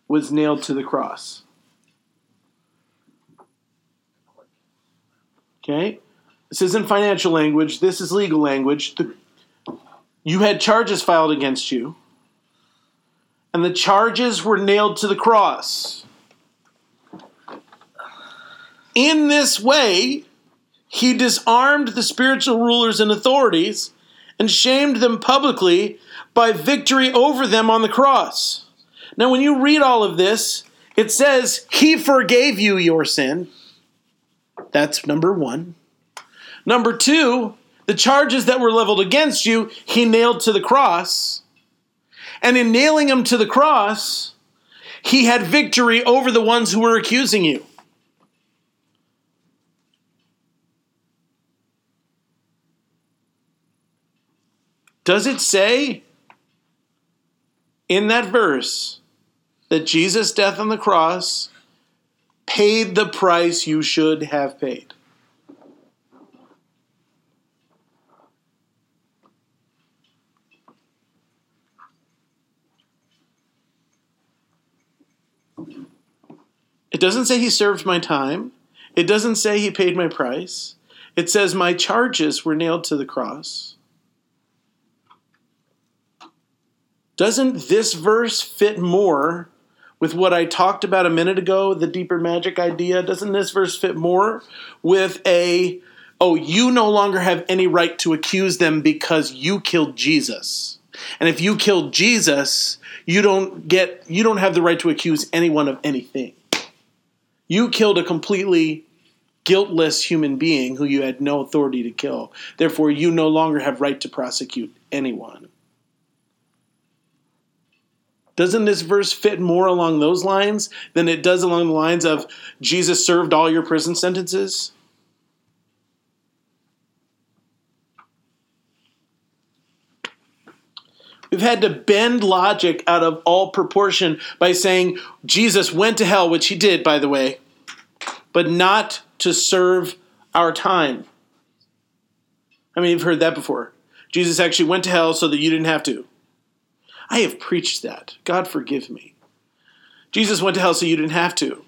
was nailed to the cross. Okay? This isn't financial language, this is legal language. The, you had charges filed against you, and the charges were nailed to the cross. In this way, he disarmed the spiritual rulers and authorities and shamed them publicly by victory over them on the cross. Now, when you read all of this, it says, He forgave you your sin. That's number one. Number two, the charges that were leveled against you, He nailed to the cross. And in nailing them to the cross, He had victory over the ones who were accusing you. Does it say in that verse that Jesus' death on the cross paid the price you should have paid? It doesn't say he served my time. It doesn't say he paid my price. It says my charges were nailed to the cross. Doesn't this verse fit more with what I talked about a minute ago, the deeper magic idea? Doesn't this verse fit more with a, oh, you no longer have any right to accuse them because you killed Jesus? And if you killed Jesus, you don't get you don't have the right to accuse anyone of anything. You killed a completely guiltless human being who you had no authority to kill. Therefore, you no longer have right to prosecute anyone. Doesn't this verse fit more along those lines than it does along the lines of Jesus served all your prison sentences? We've had to bend logic out of all proportion by saying Jesus went to hell, which he did, by the way, but not to serve our time. I mean, you've heard that before. Jesus actually went to hell so that you didn't have to. I have preached that. God forgive me. Jesus went to hell so you didn't have to.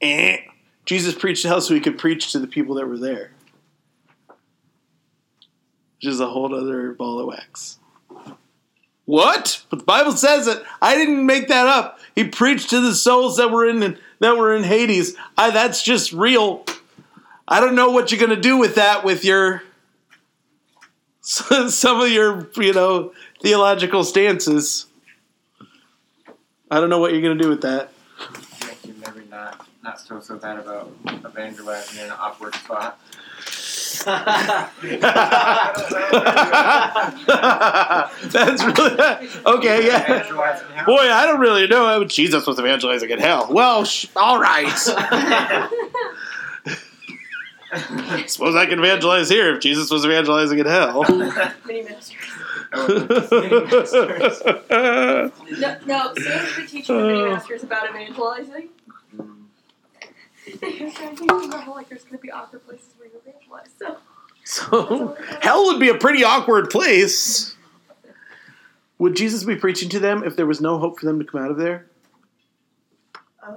Eh. Jesus preached to hell so he could preach to the people that were there. Which is a whole other ball of wax. What? But the Bible says it. I didn't make that up. He preached to the souls that were in that were in Hades. I, that's just real. I don't know what you're going to do with that with your some of your, you know, theological stances. I don't know what you're going to do with that. Make you maybe not not feel so bad about evangelizing in an awkward spot. That's really okay. Yeah. Boy, I don't really know how Jesus was evangelizing in hell. Well, sh- all right. Suppose I can evangelize here if Jesus was evangelizing in hell. Mini ministers. No, no, Sam's been teaching the mini uh. masters about evangelizing. He was trying to teach them about like there's going to be awkward places where you evangelize. So, so, hell would be a pretty awkward place. Would Jesus be preaching to them if there was no hope for them to come out of there? oh,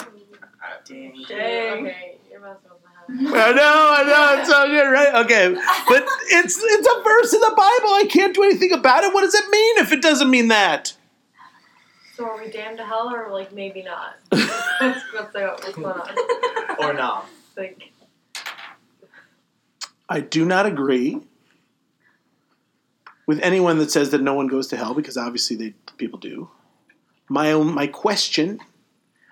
Dang. dang. Okay, you're messing with my I know, I know, it's so good, right? Okay, but it's it's a verse in the Bible. I can't do anything about it. What does it mean if it doesn't mean that? So are we damned to hell or like maybe not? what's, what's, what's going on? Or not. Like, I do not agree with anyone that says that no one goes to hell because obviously they people do. My own my question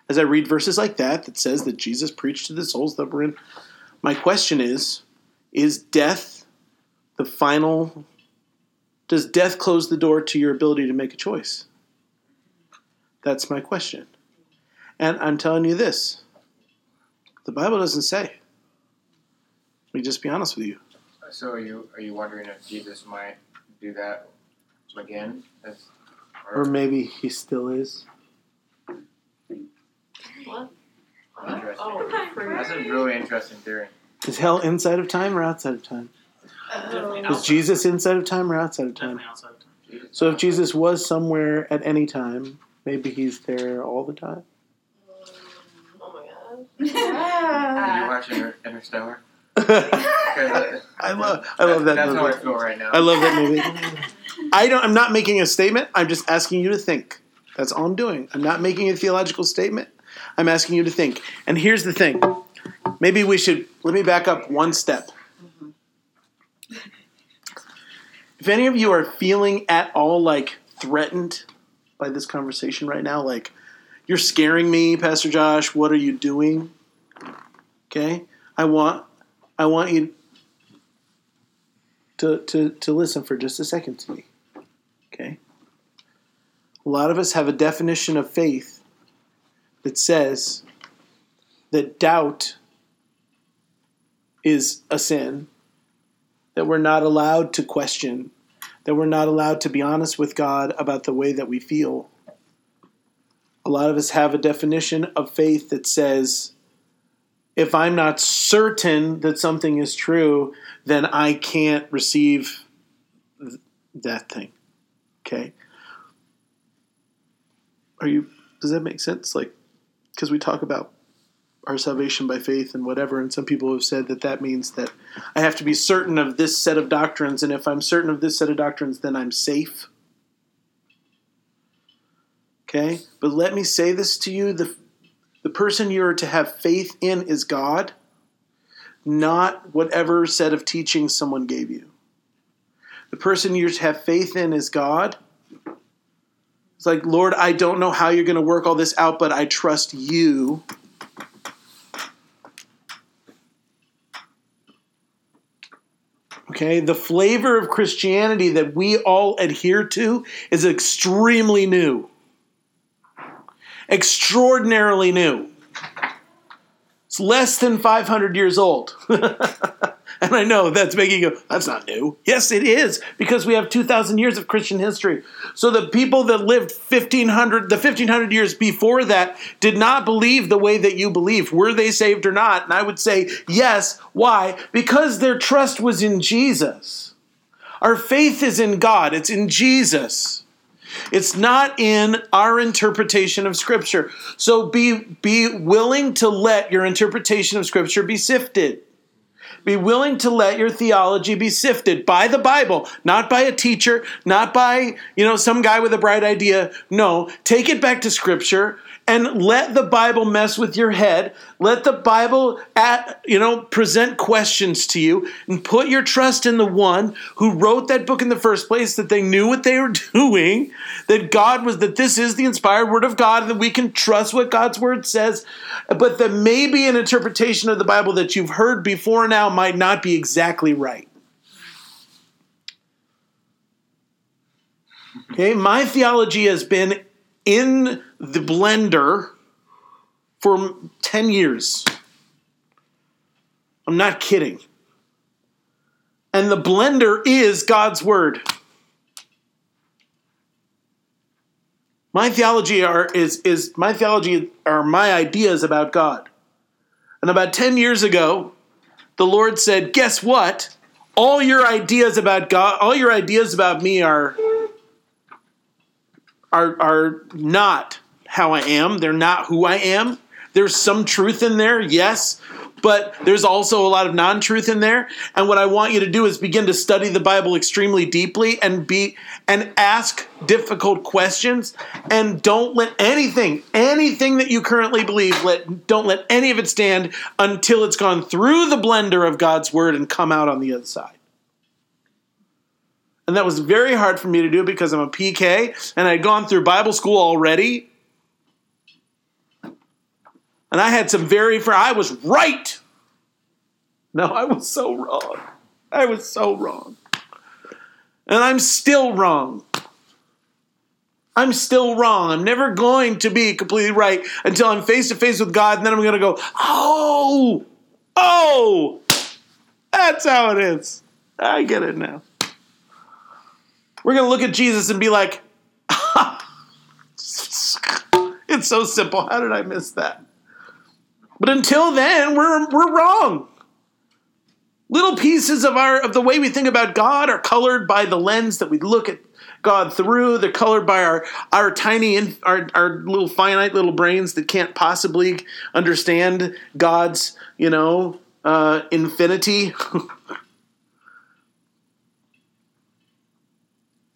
as I read verses like that that says that Jesus preached to the souls that were in my question is is death the final Does death close the door to your ability to make a choice? That's my question. And I'm telling you this the Bible doesn't say. Let me just be honest with you. So are you are you wondering if Jesus might do that again? As, Or maybe he still is. What? Interesting. Oh, That's a really interesting theory. Is hell inside of time or outside of time? Definitely Is. Jesus inside of time or outside of time? Definitely outside of time. Jesus. So if Jesus was somewhere at any time, maybe he's there all the time. Oh my god. Did you Yeah. watch Inter- Interstellar? I 'Cause, love I love that That's how I movie. feel right now. I love that movie. I don't I'm not making a statement, I'm just asking you to think. That's all I'm doing. I'm not making a theological statement. I'm asking you to think. And here's the thing. Maybe we should let me back up one step. If any of you are feeling at all like threatened by this conversation right now, like you're scaring me, Pastor Josh, what are you doing? Okay? I want I want you to, to, to listen for just a second to me. Okay? A lot of us have a definition of faith that says that doubt is a sin, that we're not allowed to question, that we're not allowed to be honest with God about the way that we feel. A lot of us have a definition of faith that says, if I'm not certain that something is true, then I can't receive th- that thing. Okay? Are you does that make sense like cuz we talk about our salvation by faith and whatever and some people have said that that means that I have to be certain of this set of doctrines and if I'm certain of this set of doctrines then I'm safe. Okay? But let me say this to you the the person you're to have faith in is God not whatever set of teachings someone gave you. The person you're to have faith in is God. It's like, Lord, I don't know how you're going to work all this out, but I trust you. Okay, the flavor of Christianity that we all adhere to is extremely new, extraordinarily new. It's less than 500 years old. and I know that's making you, that's not new. Yes, it is, because we have 2,000 years of Christian history. So the people that lived 1,500, the 1,500 years before that did not believe the way that you believe. Were they saved or not? And I would say yes. Why? Because their trust was in Jesus. Our faith is in God, it's in Jesus. It's not in our interpretation of Scripture. So be, be willing to let your interpretation of Scripture be sifted. Be willing to let your theology be sifted by the Bible, not by a teacher, not by, you know, some guy with a bright idea. No, take it back to Scripture and let the Bible mess with your head. Let the Bible at, you know, present questions to you and put your trust in the one who wrote that book in the first place that they knew what they were doing, that God was that this is the inspired word of God and that we can trust what God's word says, but that maybe an interpretation of the Bible that you've heard before now might not be exactly right. Okay, my theology has been in the blender for 10 years. I'm not kidding. And the blender is God's word. My theology are is is my theology are my ideas about God. And about 10 years ago, the Lord said, "Guess what? All your ideas about God, all your ideas about me are are are not how I am. They're not who I am. There's some truth in there, yes, but there's also a lot of non-truth in there. And what I want you to do is begin to study the Bible extremely deeply and be and ask difficult questions and don't let anything anything that you currently believe let don't let any of it stand until it's gone through the blender of God's word and come out on the other side. And that was very hard for me to do because I'm a PK and I'd gone through Bible school already. And I had some very, I was right. No, I was so wrong. I was so wrong. And I'm still wrong. I'm still wrong. I'm never going to be completely right until I'm face to face with God, and then I'm going to go, oh, oh, that's how it is. I get it now. We're going to look at Jesus and be like, it's so simple. How did I miss that? But until then, we're, we're wrong. Little pieces of our of the way we think about God are colored by the lens that we look at God through. They're colored by our our tiny our our little finite little brains that can't possibly understand God's you know uh, infinity.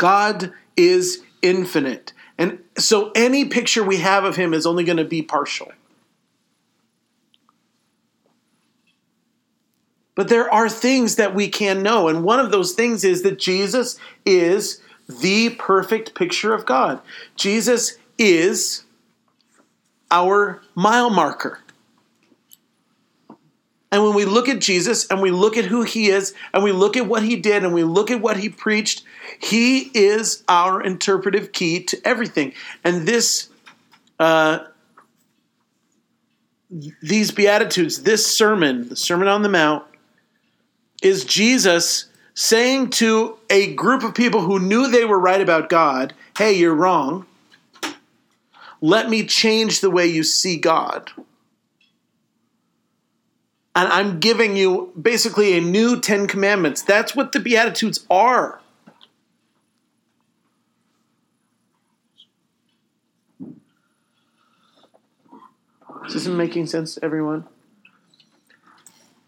God is infinite, and so any picture we have of Him is only going to be partial. But there are things that we can know. And one of those things is that Jesus is the perfect picture of God. Jesus is our mile marker. And when we look at Jesus and we look at who he is and we look at what he did and we look at what he preached, he is our interpretive key to everything. And this, uh, these Beatitudes, this sermon, the Sermon on the Mount, is Jesus saying to a group of people who knew they were right about God, hey, you're wrong. Let me change the way you see God. And I'm giving you basically a new Ten Commandments. That's what the Beatitudes are. Is this making sense everyone?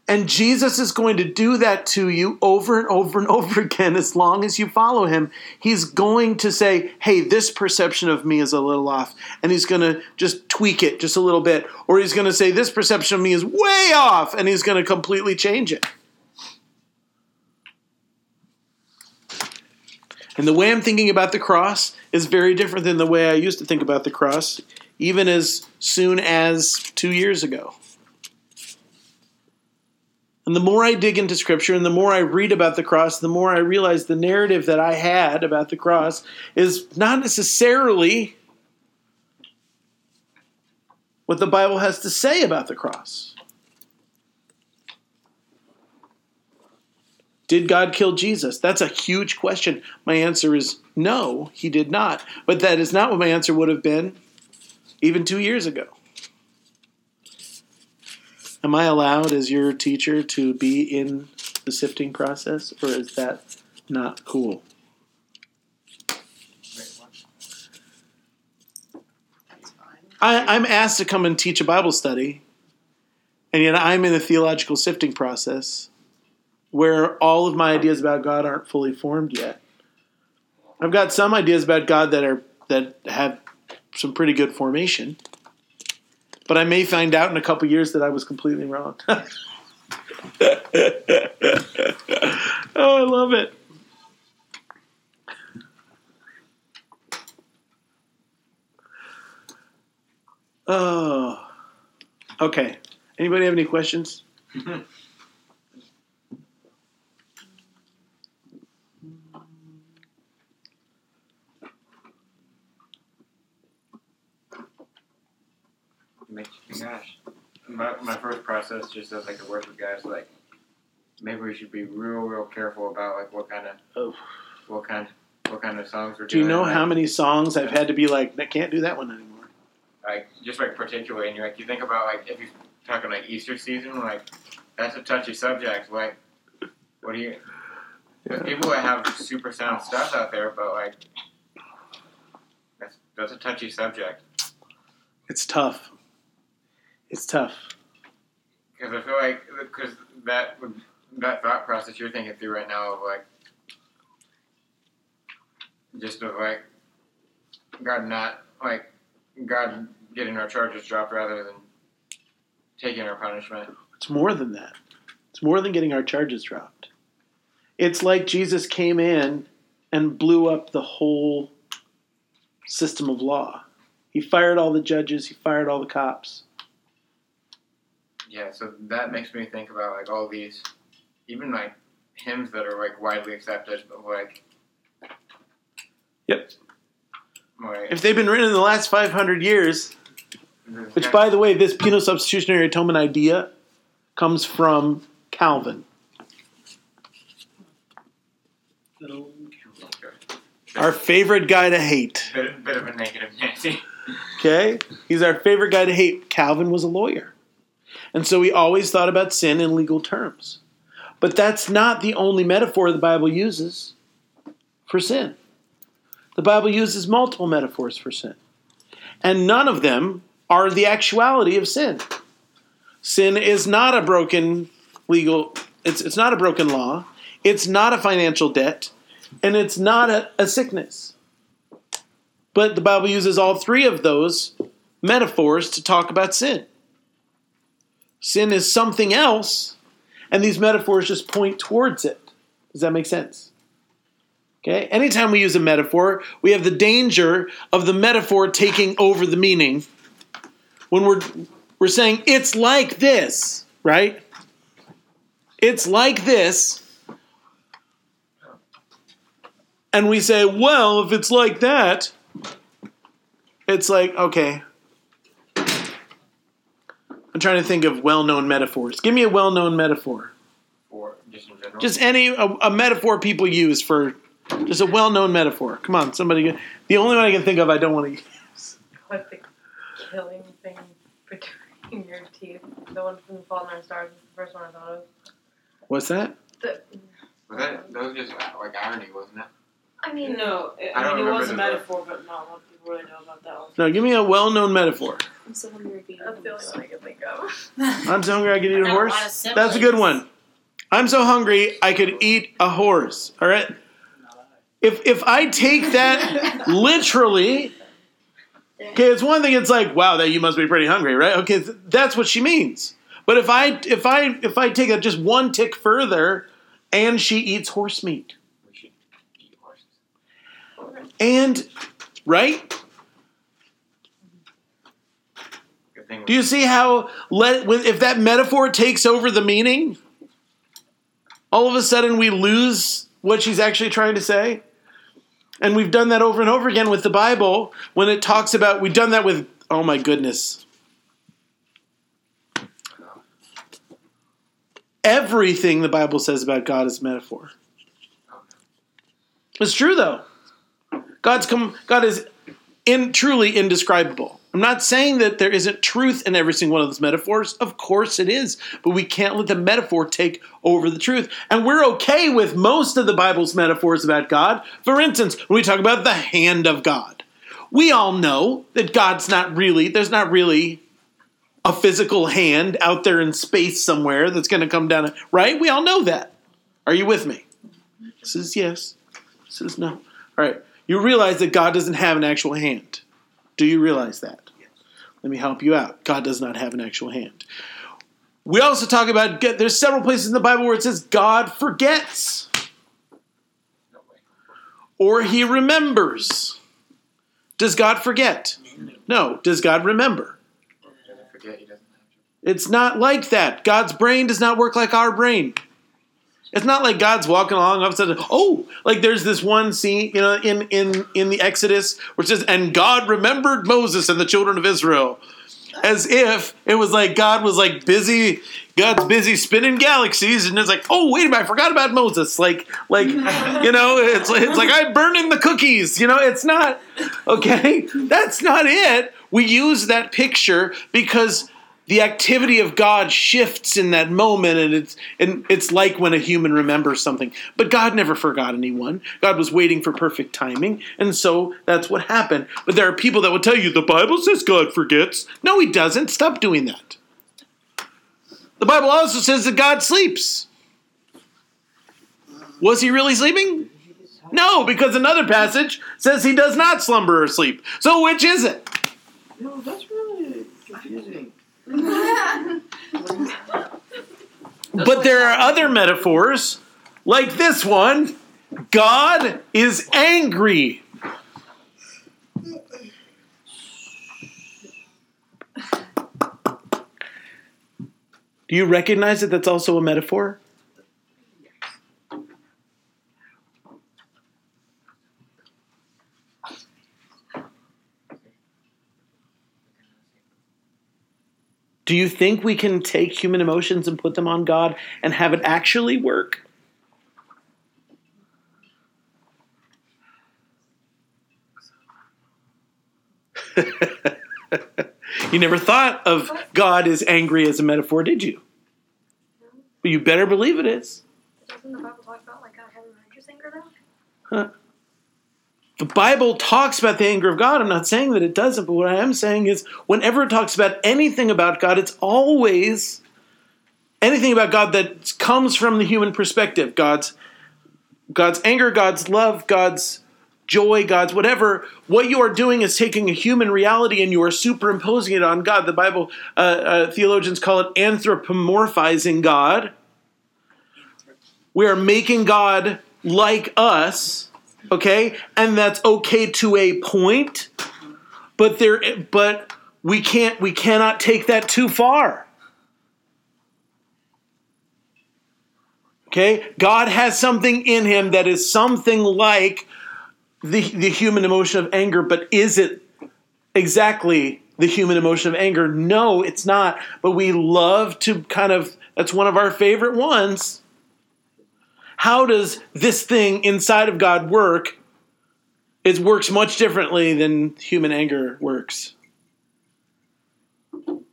And Jesus is going to do that to you over and over and over again as long as you follow him. He's going to say, hey, this perception of me is a little off. And he's going to just tweak it just a little bit. Or he's going to say, this perception of me is way off. And he's going to completely change it. And the way I'm thinking about the cross is very different than the way I used to think about the cross, even as soon as two years ago. And the more I dig into scripture and the more I read about the cross, the more I realize the narrative that I had about the cross is not necessarily what the Bible has to say about the cross. Did God kill Jesus? That's a huge question. My answer is no, he did not. But that is not what my answer would have been even two years ago. Am I allowed, as your teacher, to be in the sifting process, or is that not cool? I, I'm asked to come and teach a Bible study, and yet I'm in a theological sifting process where all of my ideas about God aren't fully formed yet. I've got some ideas about God that are that have some pretty good formation, but I may find out in a couple years that I was completely wrong. oh, I love it. Oh, okay. Anybody have any questions? Make, gosh, my, my first process just as like a worship guy is like maybe we should be real real careful about like what kind of Oh. what kind what kind of songs we're doing. Do you doing. know like, how many songs I've had to be like, I can't do that one anymore? like just like particularly and you like you think about like if you're talking like Easter season like that's a touchy subject like what do you there's people that have super sound stuff out there but like that's that's a touchy subject It's tough. It's tough. Because I feel like because that that thought process you're thinking through right now of like just of like God not like God getting our charges dropped rather than taking our punishment. It's more than that. It's more than getting our charges dropped. It's like Jesus came in and blew up the whole system of law. He fired all the judges, he fired all the cops. Yeah, so that makes me think about like all these, even like hymns that are like widely accepted, but like Yep. Like, If they've been written in the last 500 years, which, by the way, this penal substitutionary atonement idea comes from Calvin. Our favorite guy to hate. bit, bit of a negative Nancy. Okay? He's our favorite guy to hate. Calvin was a lawyer. And so we always thought about sin in legal terms. But that's not the only metaphor the Bible uses for sin. The Bible uses multiple metaphors for sin. And none of them are the actuality of sin. Sin is not a broken legal it's it's not a broken law. It's not a financial debt, and it's not a, a sickness. But the Bible uses all three of those metaphors to talk about sin. Sin is something else, and these metaphors just point towards it. Does that make sense? Okay? Anytime we use a metaphor, we have the danger of the metaphor taking over the meaning. When we're we're saying it's like this, right? It's like this. And we say, well, if it's like that, it's like, okay. I'm trying to think of well known metaphors. Give me a well known metaphor. Or just in general. Just any, a, a metaphor people use for, just a well known metaphor. Come on, somebody. get- The only one I can think of I don't want to use. What the killing thing between your teeth? The one from Fault in Our Stars is the first one I thought of. What's that? The, was that, that was just like irony, wasn't it? I mean, No, it, I I, mean it was a remember the- metaphor, but not a lot of people really know about that one. No, give me a well known metaphor. I'm so hungry to be that's the only one I can think of. I'm so hungry I could eat a got a horse. That's a good one. I'm so hungry I could eat a horse. All right. If if I take that literally, okay, it's one thing. It's like, wow, that you must be pretty hungry, right? Okay, th- that's what she means. But if I if I if I take it just one tick further, and she eats horse meat, We should eat horses. And right? Do you see how let if that metaphor takes over the meaning, all of a sudden we lose what she's actually trying to say? And we've done that over and over again with the Bible when it talks about we've done that with oh my goodness. Everything the Bible says about God is metaphor. It's true though. God's come God is in truly indescribable. I'm not saying that there isn't truth in every single one of those metaphors. Of course it is. But we can't let the metaphor take over the truth. And we're okay with most of the Bible's metaphors about God. For instance, when we talk about the hand of God, we all know that God's not really, there's not really a physical hand out there in space somewhere that's going to come down, right? We all know that. Are you with me? This is yes. This is no. All right. You realize that God doesn't have an actual hand. Do you realize that? Let me help you out. God does not have an actual hand. We also talk about there's several places in the Bible where it says God forgets or he remembers. Does God forget? No. Does God remember? Doesn't forget he doesn't have to. It's not like that. God's brain does not work like our brain. It's not like God's walking along all of a sudden. Oh, like there's this one scene, you know, in in in the Exodus which says, "And God remembered Moses and the children of Israel," as if it was like God was like busy. God's busy spinning galaxies, and it's like, oh wait a minute, I forgot about Moses. Like, like you know, it's it's like I'm burning the cookies. You know, it's not okay. That's not it. We use that picture because the activity of God shifts in that moment, and it's and it's like when a human remembers something. But God never forgot anyone. God was waiting for perfect timing, and so that's what happened. But there are people that will tell you the Bible says God forgets. No, He doesn't. Stop doing that. The Bible also says that God sleeps. Was he really sleeping? No, because another passage says he does not slumber or sleep. So which is it? No, that's really confusing. But there are other metaphors, like this one God is angry. Do you recognize that that's also a metaphor? Do you think we can take human emotions and put them on God and have it actually work? you never thought of God as angry as a metaphor, did you? But you better believe it is. Doesn't the Bible talk about like God having righteous anger though? The Bible talks about the anger of God. I'm not saying that it doesn't, but what I am saying is whenever it talks about anything about God, it's always anything about God that comes from the human perspective. God's God's anger, God's love, God's joy, God's whatever. What you are doing is taking a human reality and you are superimposing it on God. The Bible uh, uh, theologians call it anthropomorphizing God. We are making God like us okay? And that's okay to a point but there but we can't we cannot take that too far. Okay? God has something in him that is something like the the human emotion of anger but is it exactly the human emotion of anger? No it's not. But we love to kind of that's one of our favorite ones how does this thing inside of God work? It works much differently than human anger works. Seeing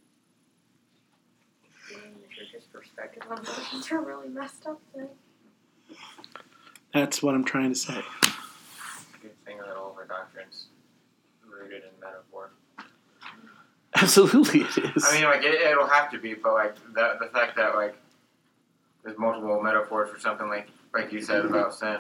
the church's perspective on emotions are really messed up then. That's what I'm trying to say. Good thing that all of our doctrines rooted in metaphor. Absolutely, it is. I mean, like it, it'll have to be, but like the the fact that like there's multiple metaphors for something like like you said about sin.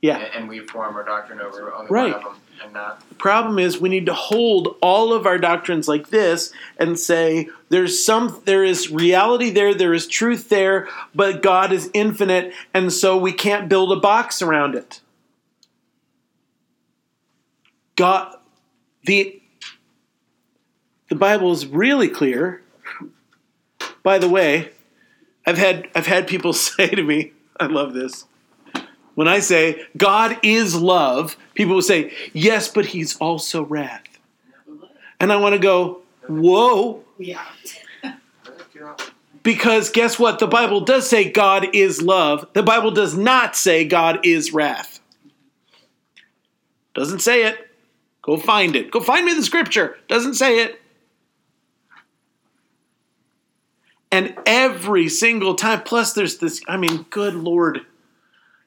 Yeah. And, and we form our doctrine over only Right. one of them, and not the problem is we need to hold all of our doctrines like this and say there's some there is reality there there is truth there but god is infinite and so we can't build a box around it god the the bible is really clear by the way i've had i've had people say to me i love this when I say God is love, people will say, yes, but he's also wrath. And I want to go, whoa, Yeah. because guess what? The Bible does say God is love. The Bible does not say God is wrath. Doesn't say it. Go find it. Go find me the scripture. Doesn't say it. And every single time, plus there's this, I mean, good Lord.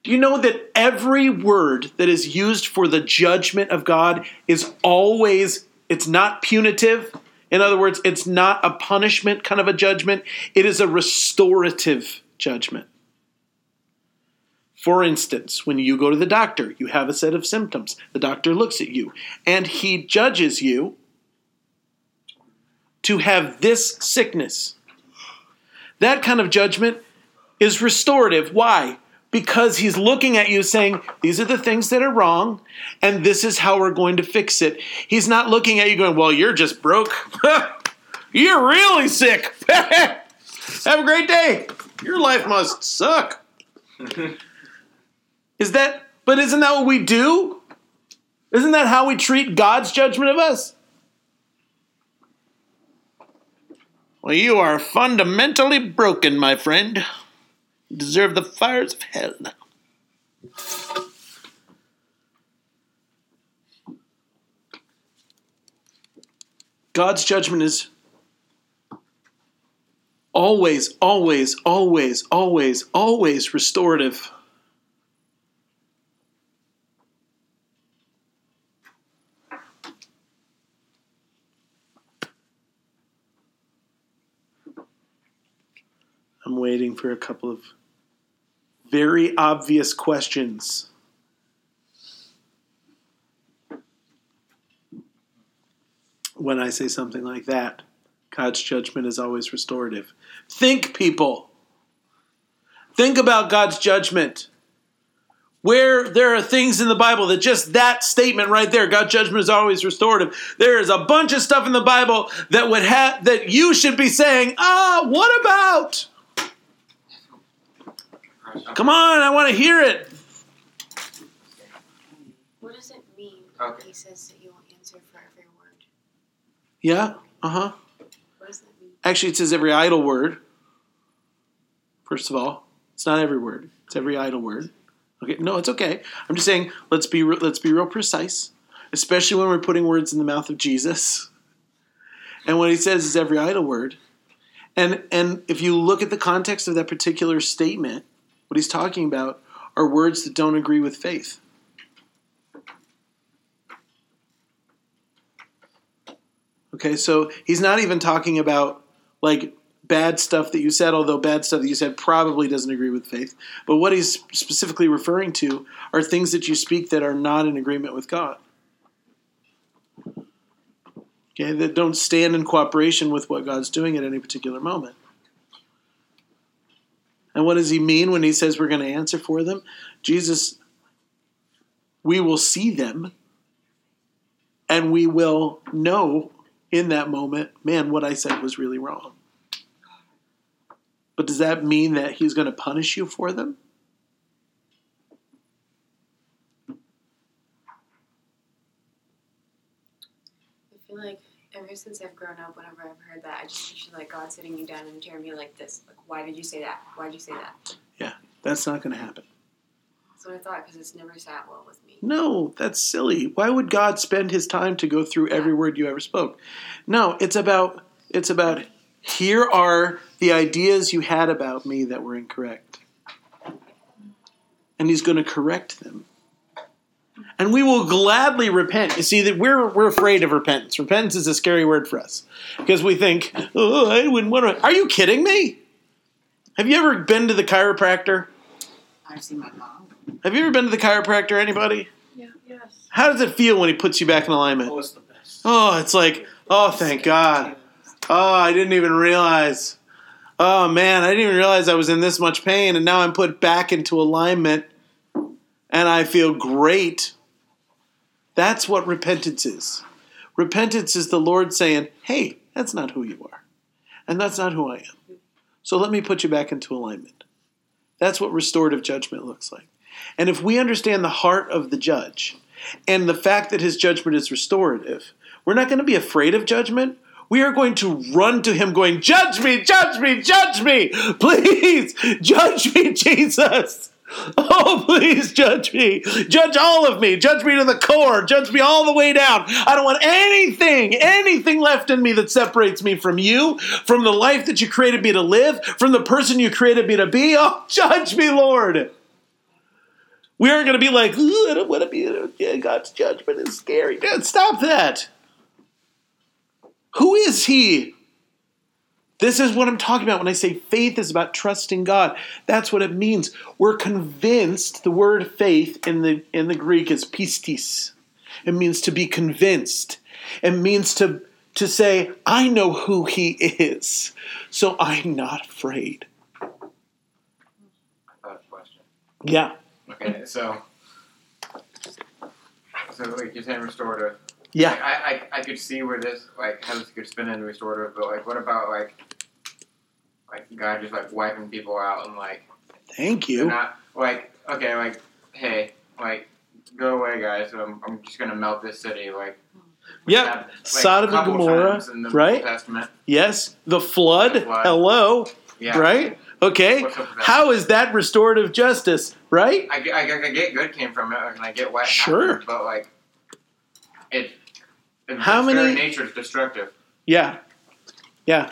Do you know that every word that is used for the judgment of God is always, it's not punitive. In other words, it's not a punishment kind of a judgment, it is a restorative judgment. For instance, when you go to the doctor, you have a set of symptoms. The doctor looks at you and he judges you to have this sickness. That kind of judgment is restorative. Why? Because he's looking at you saying, These are the things that are wrong, and this is how we're going to fix it. He's not looking at you going, Well, you're just broke. you're really sick. Have a great day. Your life must suck. Is that, but isn't that what we do? Isn't that how we treat God's judgment of us? Well, you are fundamentally broken, my friend. You deserve the fires of hell. God's judgment is always, always, always, always, always restorative. I'm waiting for a couple of very obvious questions. When I say something like that, God's judgment is always restorative. Think, people. Think about God's judgment. Where there are things in the Bible that just that statement right there, God's judgment is always restorative. There is a bunch of stuff in the Bible that would have that you should be saying, ah, what about? Come on, I want to hear it. What does it mean Okay. when he says that he will answer for every word? Yeah, uh huh. What does that mean? Actually, it says every idle word. First of all, it's not every word. It's every idle word. Okay, no, it's okay. I'm just saying let's be re- let's be real precise, especially when we're putting words in the mouth of Jesus. And what he says is every idle word. And and if you look at the context of that particular statement, what he's talking about are words that don't agree with faith. Okay, so he's not even talking about like bad stuff that you said, although bad stuff that you said probably doesn't agree with faith. But what he's specifically referring to are things that you speak that are not in agreement with God. Okay, that don't stand in cooperation with what God's doing at any particular moment. And what does he mean when he says we're going to answer for them? Jesus, we will see them and we will know in that moment, man, what I said was really wrong. But does that mean that he's going to punish you for them? I feel like ever since I've grown up, whenever I've heard that, I just picture like God sitting you down and tearing me like this. Like, why did you say that? Why did you say that? Yeah, that's not going to happen. That's what I thought because it's never sat well with me. No, that's silly. Why would God spend his time to go through every word you ever spoke? No, it's about it's about here are the ideas you had about me that were incorrect. And he's going to correct them. And we will gladly repent. You see that we're we're afraid of repentance. Repentance is a scary word for us because we think, "Oh, I wouldn't want to." Are you kidding me? Have you ever been to the chiropractor? I've seen my mom. Have you ever been to the chiropractor? Anybody? Yeah, yes. How does it feel when he puts you back in alignment? Oh, it's the best. Oh, it's like, oh, thank God. Oh, I didn't even realize. Oh, man, I didn't even realize I was in this much pain, and now I'm put back into alignment, and I feel great. That's what repentance is. Repentance is the Lord saying, hey, that's not who you are, and that's not who I am. So let me put you back into alignment. That's what restorative judgment looks like. And if we understand the heart of the judge and the fact that his judgment is restorative, we're not going to be afraid of judgment. We are going to run to him, going, Judge me, judge me, judge me, please, judge me, Jesus. Oh, please judge me. Judge all of me. Judge me to the core. Judge me all the way down. I don't want anything, anything left in me that separates me from you, from the life that you created me to live, from the person you created me to be. Oh, judge me, Lord. We aren't going to be like, I don't want to be, God's judgment is scary. Dad, stop that. Who is He? This is what I'm talking about when I say faith is about trusting God. That's what it means. We're convinced. The word faith in the in the Greek is pistis. It means to be convinced. It means to to say, I know who he is, so I'm not afraid. I thought a question. Yeah. Okay, so so like you're saying restorative. Yeah. Like, I, I I could see where this like how this could spin into restorative, but like what about like like God just like wiping people out and like Thank you. not like okay like hey like go away guys I'm, I'm just gonna melt this city like Yep. have, like, Sodom and Gomorrah, right? Testament Yes. The flood. The flood. Hello. yeah Right? Okay. What's up with that? How is that restorative justice? Right? I, get- I, get- I get good came from it and I get why it Sure. happened, but like it, it How its very many- nature is destructive Yeah. Yeah.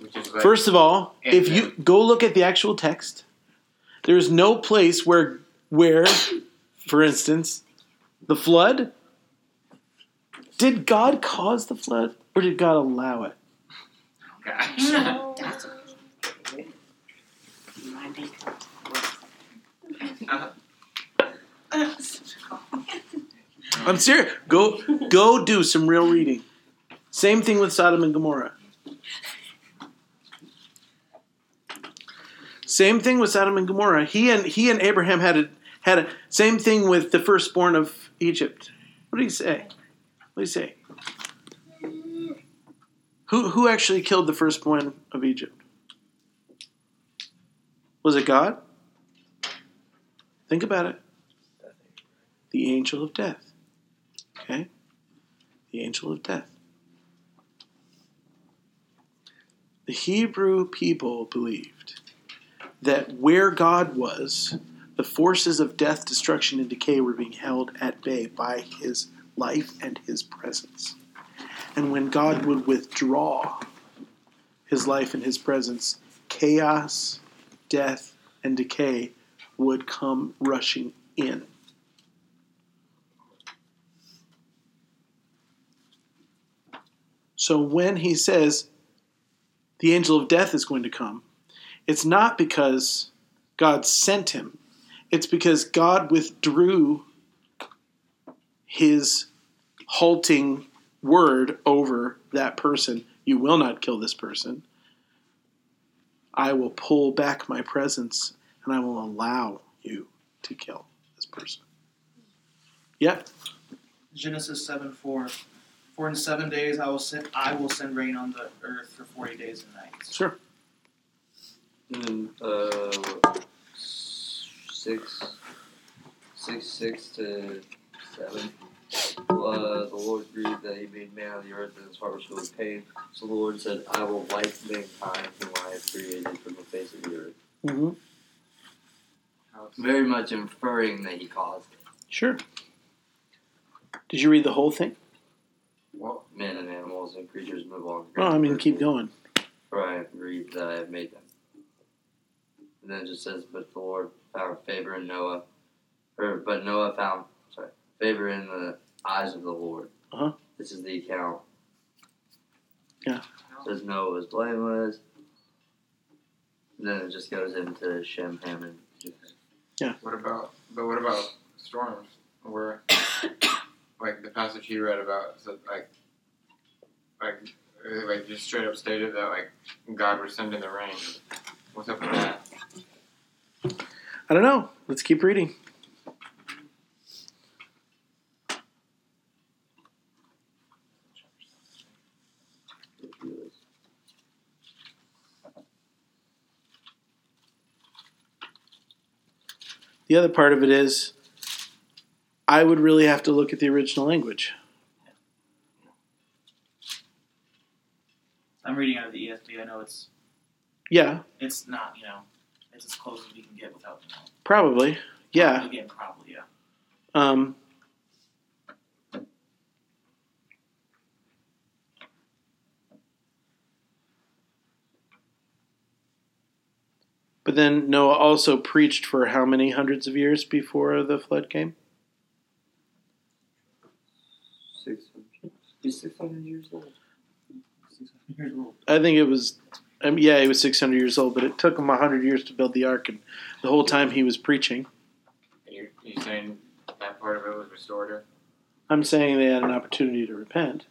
like First of all, if you go look at the actual text, there's no place where where, for instance, the flood. Did God cause the flood or did God allow it? gosh. That's my big. I'm serious. Go go do some real reading. Same thing with Sodom and Gomorrah. Same thing with Sodom and Gomorrah. He and he and Abraham had a had a same thing with the firstborn of Egypt. What did he say? What did he say? Who who actually killed the firstborn of Egypt? Was it God? Think about it. The angel of death. Okay? The angel of death. the Hebrew people believed that where God was, the forces of death, destruction, and decay were being held at bay by his life and his presence. And when God would withdraw his life and his presence, chaos, death, and decay would come rushing in. So when he says the angel of death is going to come, it's not because God sent him, it's because God withdrew his halting word over that person. You will not kill this person. I will pull back my presence and I will allow you to kill this person. Yeah. Genesis seven four. For in seven days I will send I will send rain on the earth for forty days and nights. Sure. And then, uh, six, six, six to seven. Uh, the Lord grieved that he made man on the earth, and his heart was filled with pain. So the Lord said, I will wipe mankind whom I have created from the face of the earth. Mm-hmm. Very much inferring that he caused it. Sure. Did you read the whole thing? Well, men and animals and creatures move on. Oh, I mean, keep going. For I have grieved that I have made them. And then it just says, But the Lord found favor in Noah. Or, but Noah found, sorry, favor in the eyes of the Lord. Uh-huh. This is the account. Yeah. It says Noah was blameless. And then it just goes into Shem, Ham, and Japheth. What about? But what about storms? Where, like the passage he read about, said like, like, uh, like just straight up stated that like God was sending the rain. What's up with that? I don't know. Let's keep reading. The other part of it is, I would really have to look at the original language. I'm reading out of the ESV. I know it's Yeah, it's not you know it's as close as we can get without you know. probably. Yeah. Again, probably yeah. Um, but then Noah also preached for how many hundreds of years before the flood came? Six hundred. He's six hundred years old. Here's a little. I think it was, um, yeah, he was 600 years old, but it took him 100 years to build the ark, and the whole time he was preaching. you're, you're saying that part of it was restorative? I'm saying they had an opportunity to repent.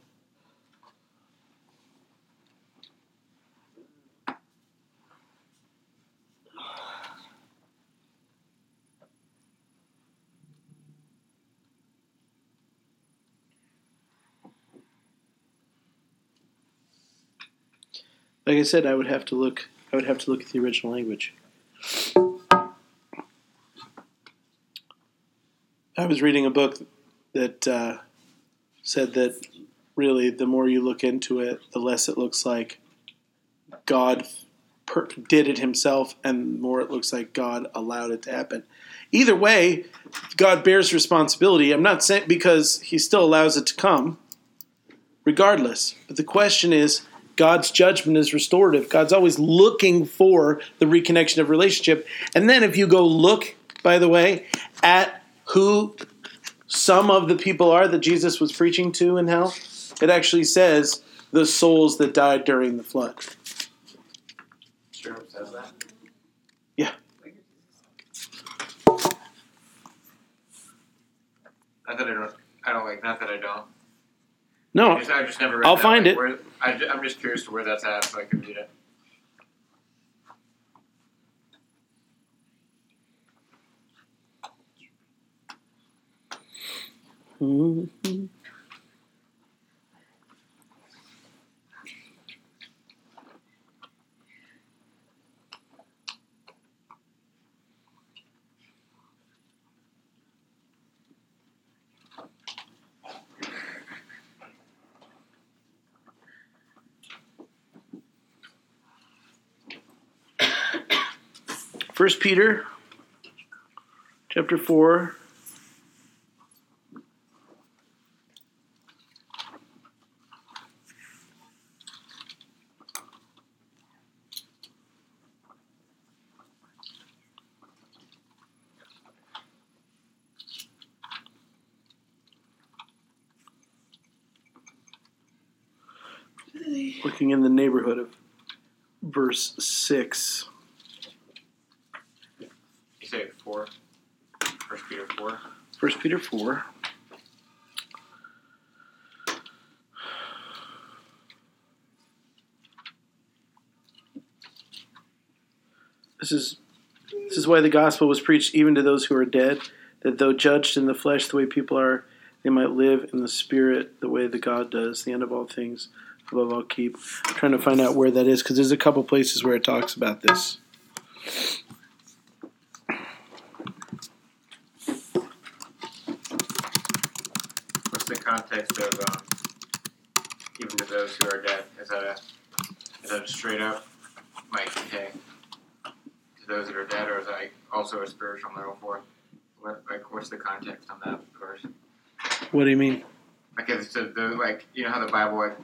Like I said, I would have to look. I would have to look at the original language. I was reading a book that uh, said that really the more you look into it, the less it looks like God per- did it himself, and more it looks like God allowed it to happen. Either way, God bears responsibility. I'm not saying because He still allows it to come, regardless. But the question is. God's judgment is restorative. God's always looking for the reconnection of relationship. And then if you go look, by the way, at who some of the people are that Jesus was preaching to in hell, it actually says the souls that died during the flood. Sure, says that. Yeah. Not that I don't. I don't like. Not that I don't. No, I just, I just never. Read I'll that, find like, it. Where, I, I'm just curious to where that's at, so I can read it. Mhm. First Peter chapter 4 looking in the neighborhood of verse 6 You say four. First Peter four. First Peter 4 This is this is why the gospel was preached even to those who are dead that though judged in the flesh the way people are they might live in the spirit the way that God does the end of all things above all keep. I'm trying to find out where that is because there's a couple places where it talks about this What's the context of um, even to those who are dead? Is that a is that a straight up like hey to those that are dead, or is that also a spiritual metaphor? What like what's the context on that verse? what do you mean Like it's the, the like you know how the Bible like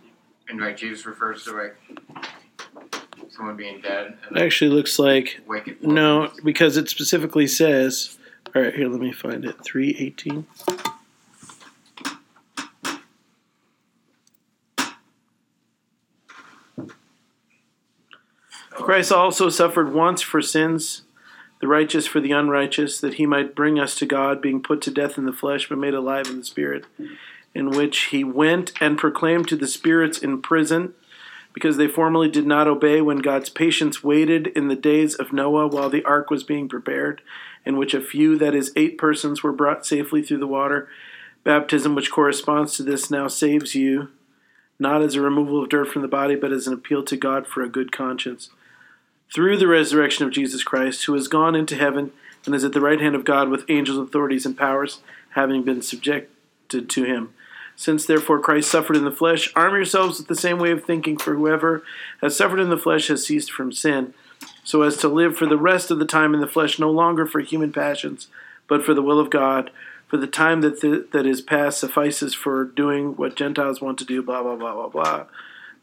and like Jesus refers to like someone being dead and it actually looks like. No, because it specifically says. All right, here, let me find it. Three eighteen. Christ also suffered once for sins, the righteous for the unrighteous, that he might bring us to God, being put to death in the flesh, but made alive in the spirit, in which he went and proclaimed to the spirits in prison because they formerly did not obey when God's patience waited in the days of Noah while the ark was being prepared, in which a few, that is, eight persons, were brought safely through the water. Baptism, which corresponds to this, now saves you, not as a removal of dirt from the body, but as an appeal to God for a good conscience. Through the resurrection of Jesus Christ, who has gone into heaven and is at the right hand of God with angels, authorities, and powers, having been subjected to him. Since therefore Christ suffered in the flesh, arm yourselves with the same way of thinking, for whoever has suffered in the flesh has ceased from sin, so as to live for the rest of the time in the flesh no longer for human passions, but for the will of God. For the time that th- that is past suffices for doing what Gentiles want to do. Blah blah blah blah blah.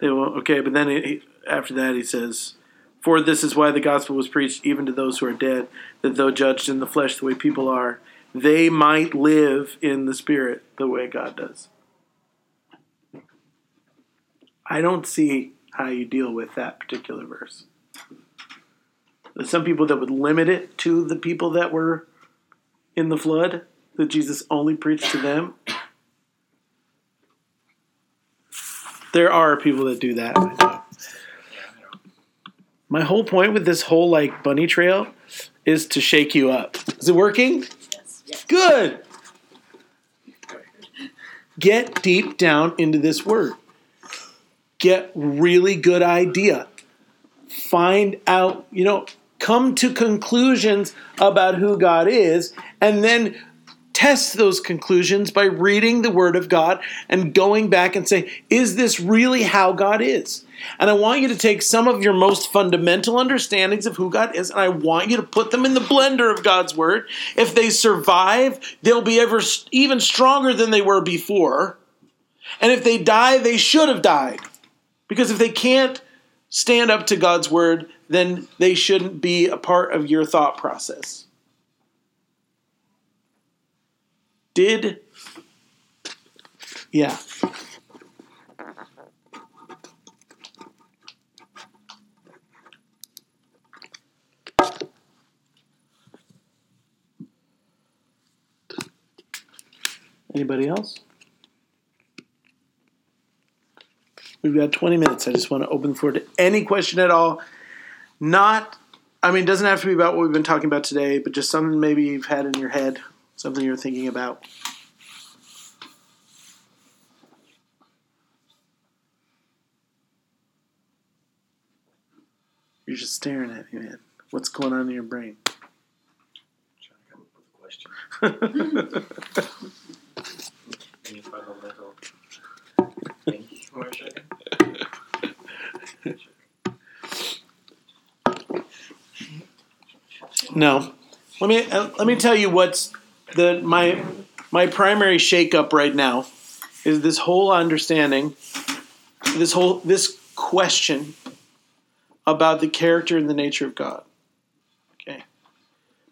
They will okay, but then he, after that he says, "For this is why the gospel was preached even to those who are dead, that though judged in the flesh the way people are, they might live in the spirit the way God does." I don't see how you deal with that particular verse. There's some people that would limit it to the people that were in the flood, that Jesus only preached to them. There are people that do that. My whole point with this whole like bunny trail is to shake you up. Is it working? Yes. Good. Get deep down into this word. Get really good idea. Find out, you know, come to conclusions about who God is and then test those conclusions by reading the word of God and going back and say, is this really how God is? And I want you to take some of your most fundamental understandings of who God is, and I want you to put them in the blender of God's Word. If they survive, they'll be ever even stronger than they were before. And if they die, they should have died. Because if they can't stand up to God's Word, then they shouldn't be a part of your thought process. Did. Yeah. Anybody else? We've got 20 minutes. I just want to open the floor to any question at all. Not, I mean, it doesn't have to be about what we've been talking about today, but just something maybe you've had in your head, something you're thinking about. You're just staring at me, man. What's going on in your brain? Any fundamental thing for a second? No. Let me uh, let me tell you what's the my my primary shakeup right now is this whole understanding, this whole this question about the character and the nature of God. Okay.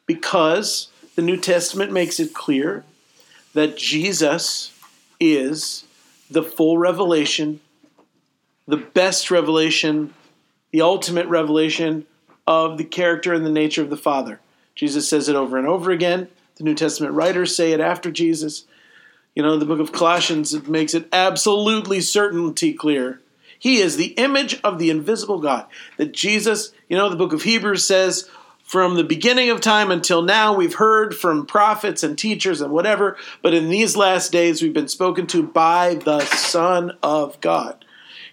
Because the New Testament makes it clear that Jesus is the full revelation, the best revelation, the ultimate revelation of the character and the nature of the Father. Jesus says it over and over again. The New Testament writers say it after Jesus. You know, the book of Colossians it makes it absolutely certainty clear. He is the image of the invisible God. That Jesus, you know, the book of Hebrews says, from the beginning of time until now, we've heard from prophets and teachers and whatever, but in these last days, we've been spoken to by the Son of God.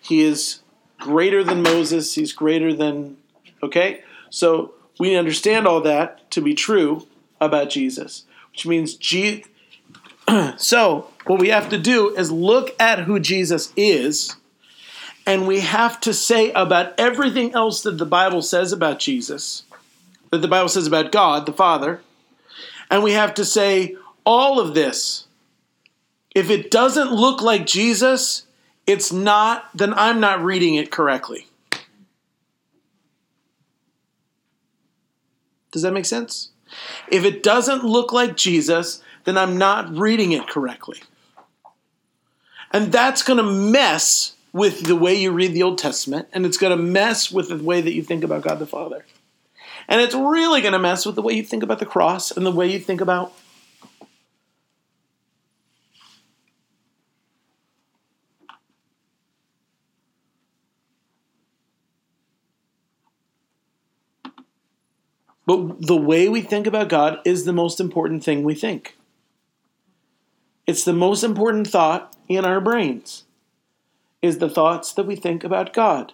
He is greater than Moses, he's greater than, okay? So we understand all that to be true about Jesus, which means Je- so what we have to do is look at who Jesus is, and we have to say about everything else that the Bible says about Jesus, that the Bible says about God, the Father, and we have to say all of this. If it doesn't look like Jesus, it's not, then I'm not reading it correctly. Does that make sense? If it doesn't look like Jesus, then I'm not reading it correctly. And that's going to mess with the way you read the Old Testament, and it's going to mess with the way that you think about God the Father. And it's really going to mess with the way you think about the cross and the way you think about But the way we think about God is the most important thing we think. It's the most important thought in our brains is the thoughts that we think about God.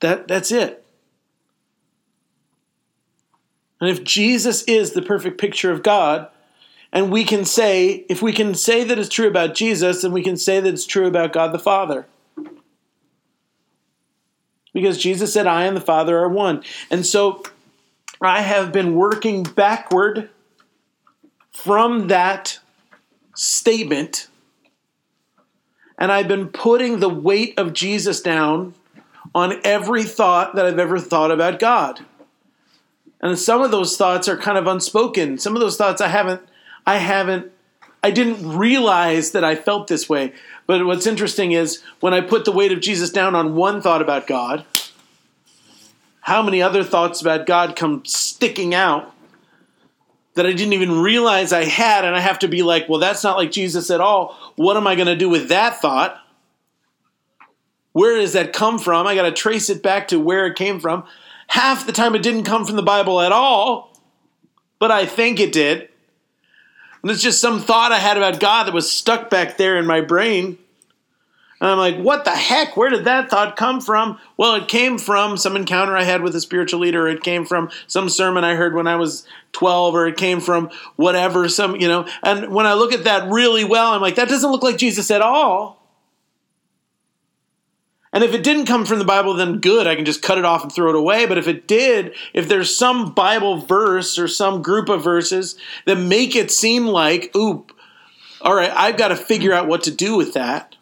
That that's it. And if Jesus is the perfect picture of God, and we can say, if we can say that it's true about Jesus, then we can say that it's true about God the Father. Because Jesus said, I and the Father are one. And so I have been working backward from that statement, and I've been putting the weight of Jesus down on every thought that I've ever thought about God. And some of those thoughts are kind of unspoken. Some of those thoughts I haven't, I haven't, I didn't realize that I felt this way. But what's interesting is when I put the weight of Jesus down on one thought about God, how many other thoughts about God come sticking out that I didn't even realize I had, and I have to be like, well, that's not like Jesus at all. What am I going to do with that thought? Where does that come from? I got to trace it back to where it came from. Half the time it didn't come from the Bible at all, but I think it did. And it's just some thought I had about God that was stuck back there in my brain. And I'm like, what the heck? Where did that thought come from? Well, it came from some encounter I had with a spiritual leader. It came from some sermon I heard when I was 12, or it came from whatever, some, you know. And when I look at that really well, I'm like, that doesn't look like Jesus at all. And if it didn't come from the Bible, then good, I can just cut it off and throw it away. But if it did, if there's some Bible verse or some group of verses that make it seem like, oop, all right, I've got to figure out what to do with that.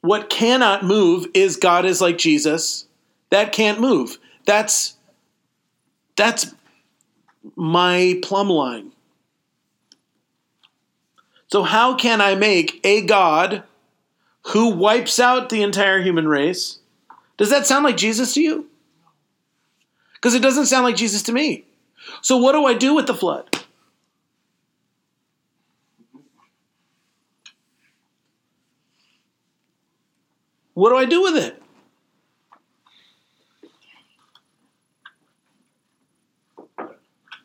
What cannot move is God is like Jesus. That can't move. That's that's my plumb line. So how can I make a God who wipes out the entire human race? Does that sound like Jesus to you? Because it doesn't sound like Jesus to me. So what do I do with the flood? What do I do with it?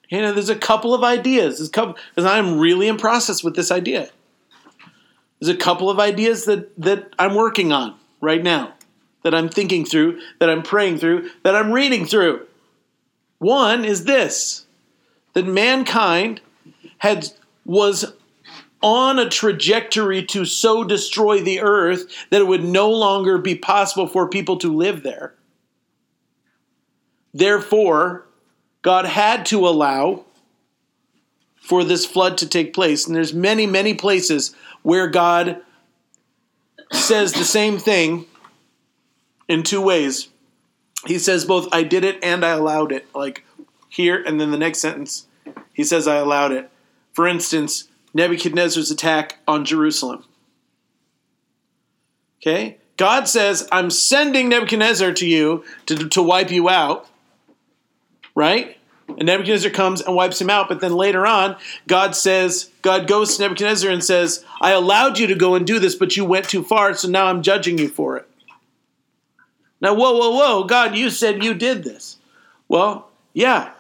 You know, there's a couple of ideas. Because I'm really in process with this idea. There's a couple of ideas that that I'm working on right now, that I'm thinking through, that I'm praying through, that I'm reading through. One is this: that mankind had was on a trajectory to so destroy the earth that it would no longer be possible for people to live there. Therefore, God had to allow for this flood to take place. And there's many, many places where God says the same thing in two ways. He says both I did it and I allowed it. Like here and then the next sentence he says I allowed it. For instance, Nebuchadnezzar's attack on Jerusalem. Okay? God says, I'm sending Nebuchadnezzar to you to, to wipe you out. Right? And Nebuchadnezzar comes and wipes him out. But then later on, God says, God goes to Nebuchadnezzar and says, I allowed you to go and do this, but you went too far, so now I'm judging you for it. Now, whoa, whoa, whoa, God, you said you did this. Well, yeah.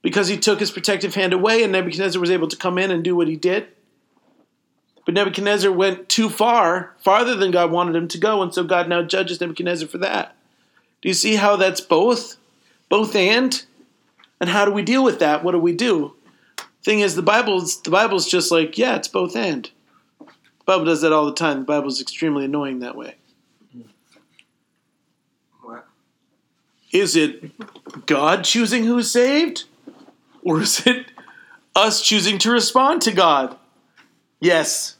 Because he took his protective hand away and Nebuchadnezzar was able to come in and do what he did. But Nebuchadnezzar went too far, farther than God wanted him to go, and so God now judges Nebuchadnezzar for that. Do you see how that's both? Both and? And how do we deal with that? What do we do? Thing is, the Bible's the Bible's just like, yeah, it's both and. The Bible does that all the time. The Bible's extremely annoying that way. What? Is it God choosing who's saved? Or is it us choosing to respond to God? Yes.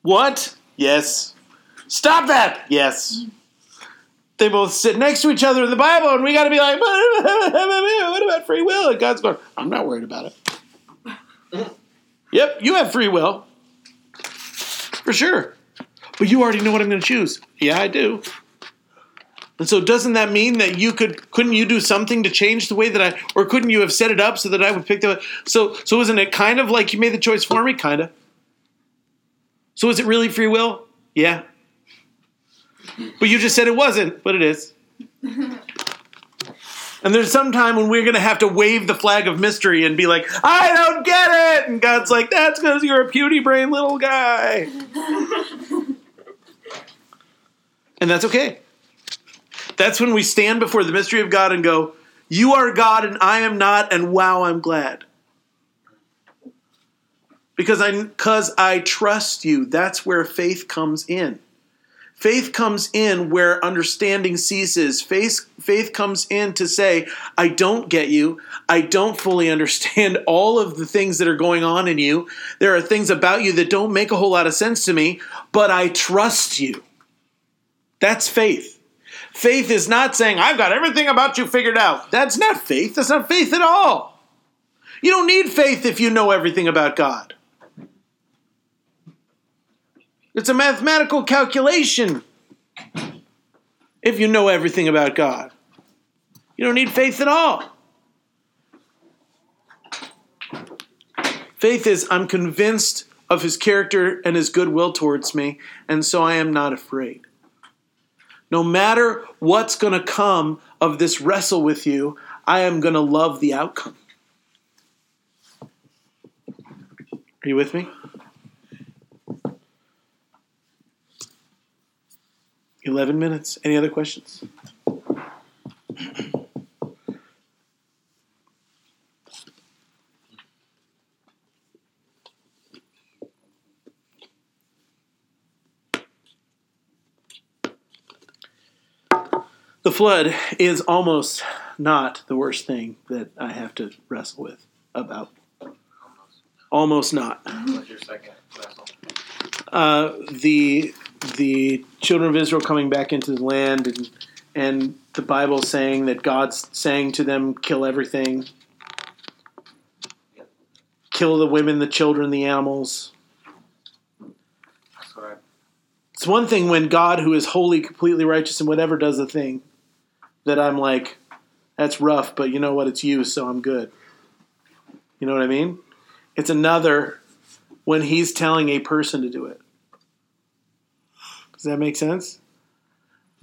What? Yes. Stop that! Yes. They both sit next to each other in the Bible, and we got to be like, what about free will? And God's going, I'm not worried about it. yep, you have free will. For sure. But you already know what I'm going to choose. Yeah, I do. And so doesn't that mean that you could couldn't you do something to change the way that I or couldn't you have set it up so that I would pick the so so isn't it kind of like you made the choice for me kind of So is it really free will? Yeah. But you just said it wasn't, but it is. And there's some time when we're going to have to wave the flag of mystery and be like, I don't get it. And God's like, that's because you're a puny brain little guy. and that's okay. That's when we stand before the mystery of God and go, You are God and I am not, and wow, I'm glad. Because I, because I trust you. That's where faith comes in. Faith comes in where understanding ceases. Faith, faith comes in to say, I don't get you. I don't fully understand all of the things that are going on in you. There are things about you that don't make a whole lot of sense to me, but I trust you. That's faith. Faith is not saying, I've got everything about you figured out. That's not faith. That's not faith at all. You don't need faith if you know everything about God. It's a mathematical calculation if you know everything about God. You don't need faith at all. Faith is, I'm convinced of his character and his goodwill towards me, and so I am not afraid. No matter what's going to come of this wrestle with you, I am going to love the outcome. Are you with me? Eleven minutes. Any other questions? The flood is almost not the worst thing that I have to wrestle with about. Almost not. What's your second vessel? Uh, the the children of Israel coming back into the land and and the Bible saying that God's saying to them, kill everything. Kill the women, the children, the animals. It's one thing when God, who is holy, completely righteous, and whatever does a thing, that I'm like, that's rough, but you know what? It's you, so I'm good. You know what I mean? It's another when He's telling a person to do it. Does that make sense?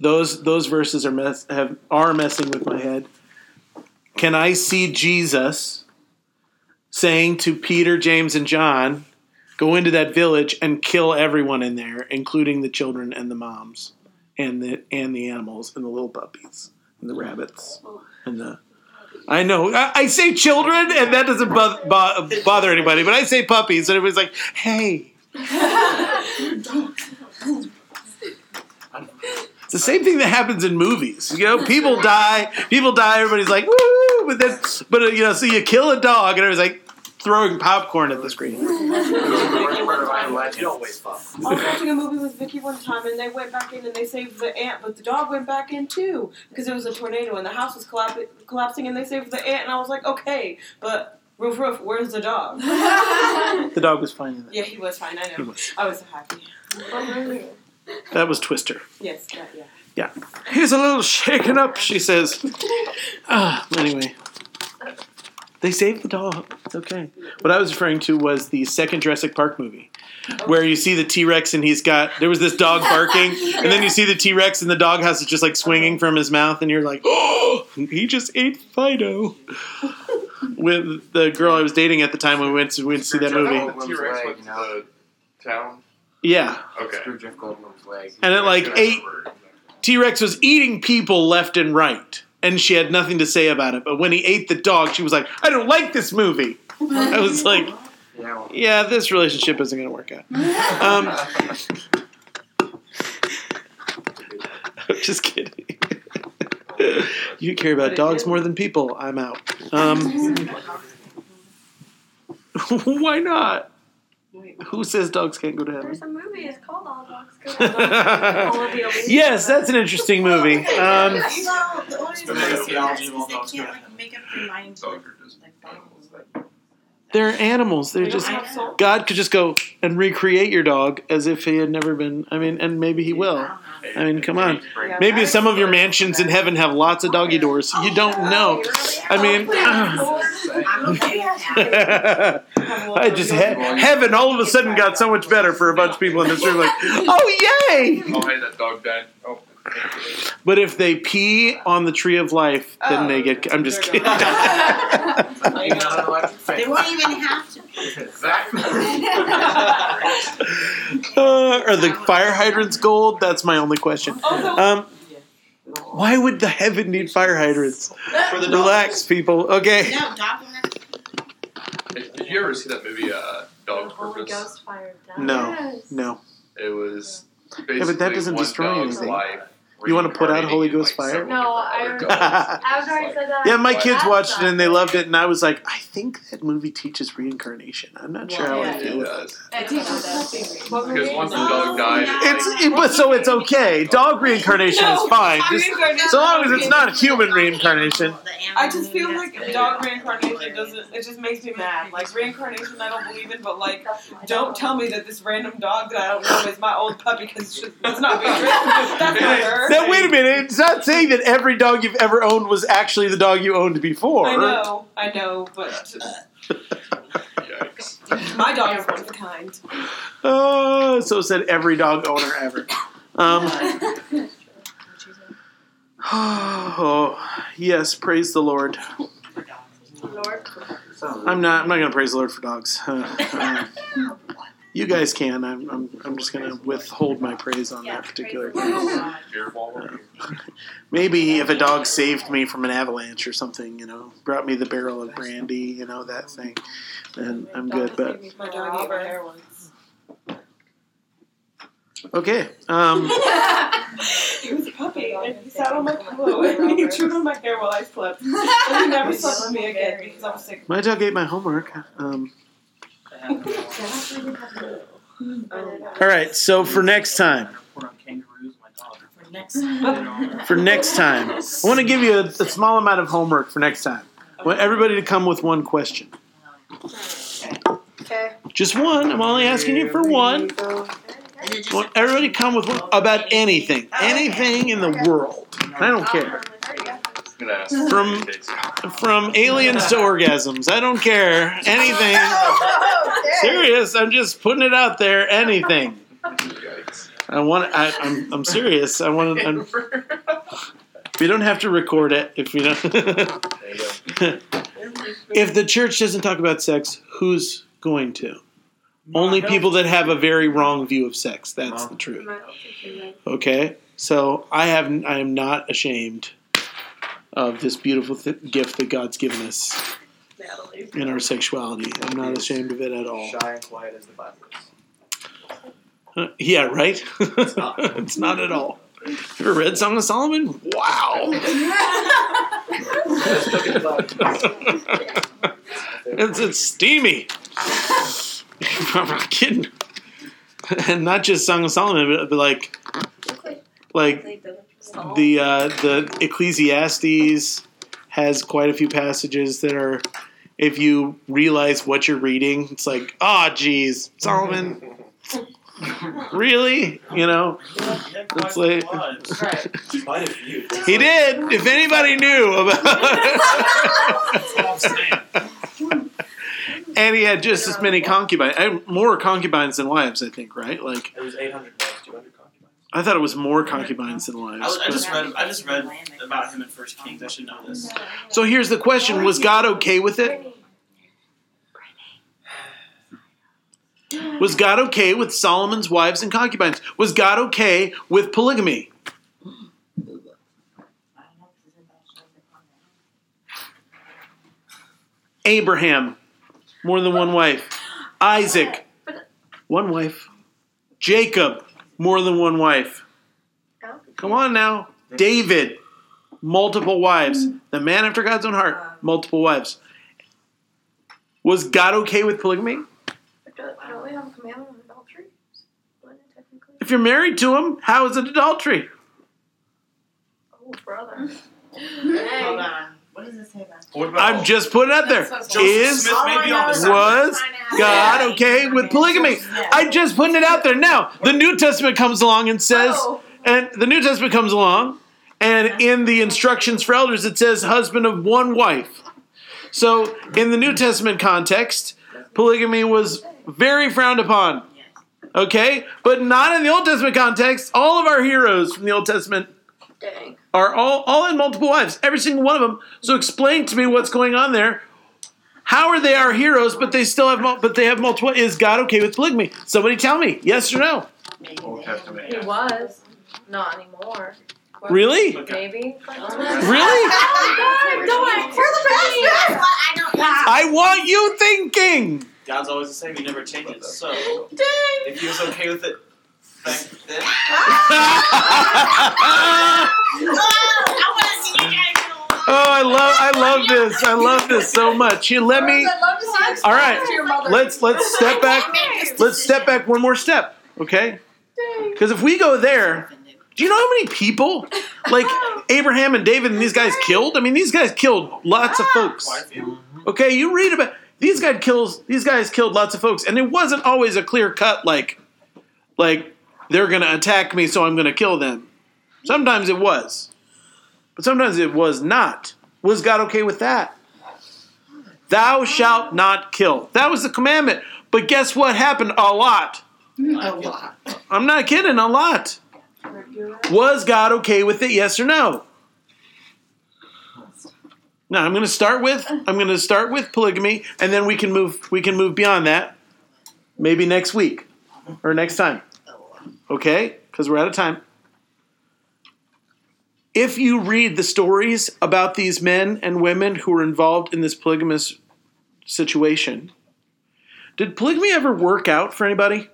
Those those verses are mess have are messing with my head. Can I see Jesus saying to Peter, James, and John, go into that village and kill everyone in there, including the children and the moms and the and the animals and the little puppies and the rabbits and the I know I, I say children and that doesn't bo- bo- bother anybody, but I say puppies and everybody's like, hey. It's the same thing that happens in movies. You know, people die, people die, everybody's like, woo! But then, but uh, you know, so you kill a dog, and everybody's like throwing popcorn at the screen. You don't waste pop. I was watching a movie with Vicky one time, and they went back in and they saved the ant, but the dog went back in too because it was a tornado and the house was collap- collapsing, and they saved the ant, and I was like, okay, but roof, roof, where's the dog? The dog was fine yeah, he was fine. I He know. was. I was so happy. That was Twister. Yes, that, yeah. Yeah. He's a little shaken up, she says. Ah, anyway. They saved the dog. It's okay. What I was referring to was the second Jurassic Park movie, where you see the T Rex and he's got there was this dog barking, and then you see the T Rex and the dog doghouse is just like swinging from his mouth, and you're like, oh, he just ate Fido. With the girl I was dating at the time when we went to, we went to see that movie. Goldblum's T Rex leg, went you to know. the town. Yeah. Okay. Screw Jeff Goldblum's leg. And it like ate T Rex was eating people left and right, and she had nothing to say about it. But when he ate the dog, she was like, "I don't like this movie." I was like, Yeah, "Yeah, this relationship isn't going to work out." Um, I'm just kidding. you care about dogs more than people. I'm out. Um, why not? Who says dogs can't go to heaven? There's a movie. It's called All Dogs Go to Heaven. Yes, that's an interesting movie. Um, well, the only reason I say that theology is of all they dogs can't go like make up their minds Dogs with are like animals. they're animals. They're just don't have soul. God could just go and recreate your dog as if he had never been. I mean, and maybe he will. I mean, come on. Maybe some of your mansions in heaven have lots of doggy doors. You don't know. I mean, I'm okay with that. I just he- heaven all of a sudden got so much better for a bunch of people in this room. Like, oh yay! Oh, hey, that dog died. Oh. But if they pee on the tree of life, then Oh, they get. I'm just kidding. gone. You're not allowed to They won't even have to. Exactly. uh, are the fire hydrants gold? That's my only question. Um, why would the heaven need fire hydrants? For the Relax, people. Okay. No, dog will have to. Hey, Did you ever see that movie, uh, Dog's Holy Purpose? Ghost Fire Down. No. Yes. No. It was Yeah, but that doesn't one destroy dog's anything. life. You wanna put out Holy Ghost like, fire? No, I other already- I've already said that. Yeah, my kids watched it and they loved it, and I was like, I think that movie teaches reincarnation. I'm not sure how I feel. It does. it teaches something. Because once the dog died, It's it, but so it's okay. Dog reincarnation is fine, just so long as it's not human reincarnation. I just feel like dog reincarnation doesn't. It just makes me mad. Like reincarnation, I don't believe in, but like, don't tell me that this random dog that I don't know is my old puppy because it's not being That's not her. Now wait a minute. It's not saying that every dog you've ever owned was actually the dog you owned before. I know, I know, but my dog is one of a kind. Oh, so said every dog owner ever. Um, oh, yes, praise the Lord. Lord. I'm not. I'm not going to praise the Lord for dogs. Uh, uh, you guys can. I'm. I'm, I'm just going to withhold my praise on that particular. Beer ball. Maybe if a dog saved me from an avalanche or something, you know, brought me the barrel of brandy, you know, that thing, then I'm good. But My dog ate my hair once. okay. Um, He was a puppy, and he sat on my pillow and he chewed on my hair while I slept. And he never slept with me again because I was sick. my dog ate my homework. Um, all right. So for next time, Report on kangaroos, my dog. For next time, I want to give you a, a small amount of homework for next time. I want everybody to come with one question. Okay. Just one. I'm only asking you for one. I want everybody to come with one about anything, anything in the world. I don't care. I'm gonna ask From- From aliens to orgasms. I don't care. Anything. Serious. I'm just putting it out there. Anything. I want. I, I'm. I'm serious. I want. I'm, we don't have to record it if we don't. There you go. if the church doesn't talk about sex, who's going to? Only people that have a very wrong view of sex. That's the truth. Okay, so I have. I am not ashamed of this beautiful th- gift that God's given us Natalie. in our sexuality. I'm not ashamed of it at all. Shy and quiet as the Bible is. Uh, yeah, right. not. it's not at all. You ever read Song of Solomon? Wow. it's, it's steamy. I'm not kidding. And not just Song of Solomon, but, but like, like the uh, the Ecclesiastes has quite a few passages that are, if you realize what you're reading, it's like, oh, geez, Solomon, really? You know, it's like Quite a few. he did. If anybody knew about, That's all I'm saying. and he had just as many concubines, more concubines than wives, I think, right? Like, It was 800 wives, 200 concubines. I thought it was more concubines than I, wives. was, I just read. I just read about him in First Kings. I should know this. So here's the question: Was God okay with it? Was God okay with Solomon's wives and concubines? Was God okay with polygamy? Abraham, more than one wife. Isaac, one wife. Jacob, more than one wife. Come on now. David, multiple wives. The man after God's own heart, multiple wives. Was God okay with polygamy? Don't, don't we have a commandment on adultery? Wouldn't it technically? If you're married to him, how is it adultery? Oh, brother. Hold on. What does it say about What about I'm just putting it out there. Joseph Is Smith may be on the side. was God okay with polygamy? I'm just putting it out there. Now, the New Testament comes along and says, Oh. and the New Testament comes along, and in the instructions for elders, it says husband of one wife. So, in the New Testament context, polygamy was very frowned upon. Okay? But not in the Old Testament context. All of our heroes from the Old Testament Dang. Are all, all in multiple wives, every single one of them. So explain to me what's going on there. How are they our heroes, but they still have mul- but they have multiple? Is God okay with polygamy? Somebody tell me, yes or no? Old Testament. He was. Not anymore. Really? Maybe. Really? Oh don't worry. We're the best. I don't. I want you thinking. God's always the same. He never changes. So Dang. if he was okay with it Oh, I love I love this. I love this so much. You let me I'd love to see you All right. explain to your mother. let's let's step back. Let's step back one more step, okay? Because if we go there, do you know how many people like Abraham and David and these guys killed? I mean, these guys killed lots of ah. folks. quite a few. Okay, you read about these guys kills these guys killed lots of folks, and it wasn't always a clear cut like like they're gonna attack me, so I'm gonna kill them. Sometimes it was, but sometimes it was not. Was God okay with that? Thou shalt not kill. That was the commandment. But guess what happened? A lot. A lot. I'm not kidding. A lot. Was God okay with it? Yes or no? Now I'm going to start with I'm going to start with polygamy, and then we can move we can move beyond that. Maybe next week or next time. Okay, because we're out of time. If you read the stories about these men and women who were involved in this polygamous situation, did polygamy ever work out for anybody?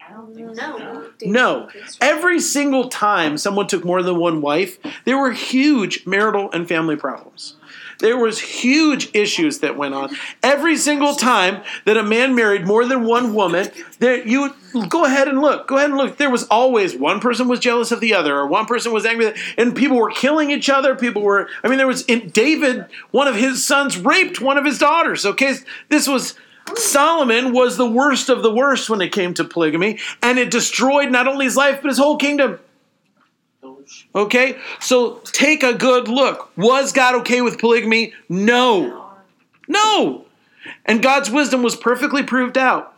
I don't think No. No. Every single time someone took more than one wife, there were huge marital and family problems. There was huge issues that went on. Every single time that a man married more than one woman, there you go ahead and look. Go ahead and look. There was always one person was jealous of the other, or one person was angry, and people were killing each other. People were. I mean, there was in David. One of his sons raped one of his daughters. Okay, this was Solomon was the worst of the worst when it came to polygamy, and it destroyed not only his life but his whole kingdom. Okay, so take a good look. Was God okay with polygamy? No. No. And God's wisdom was perfectly proved out.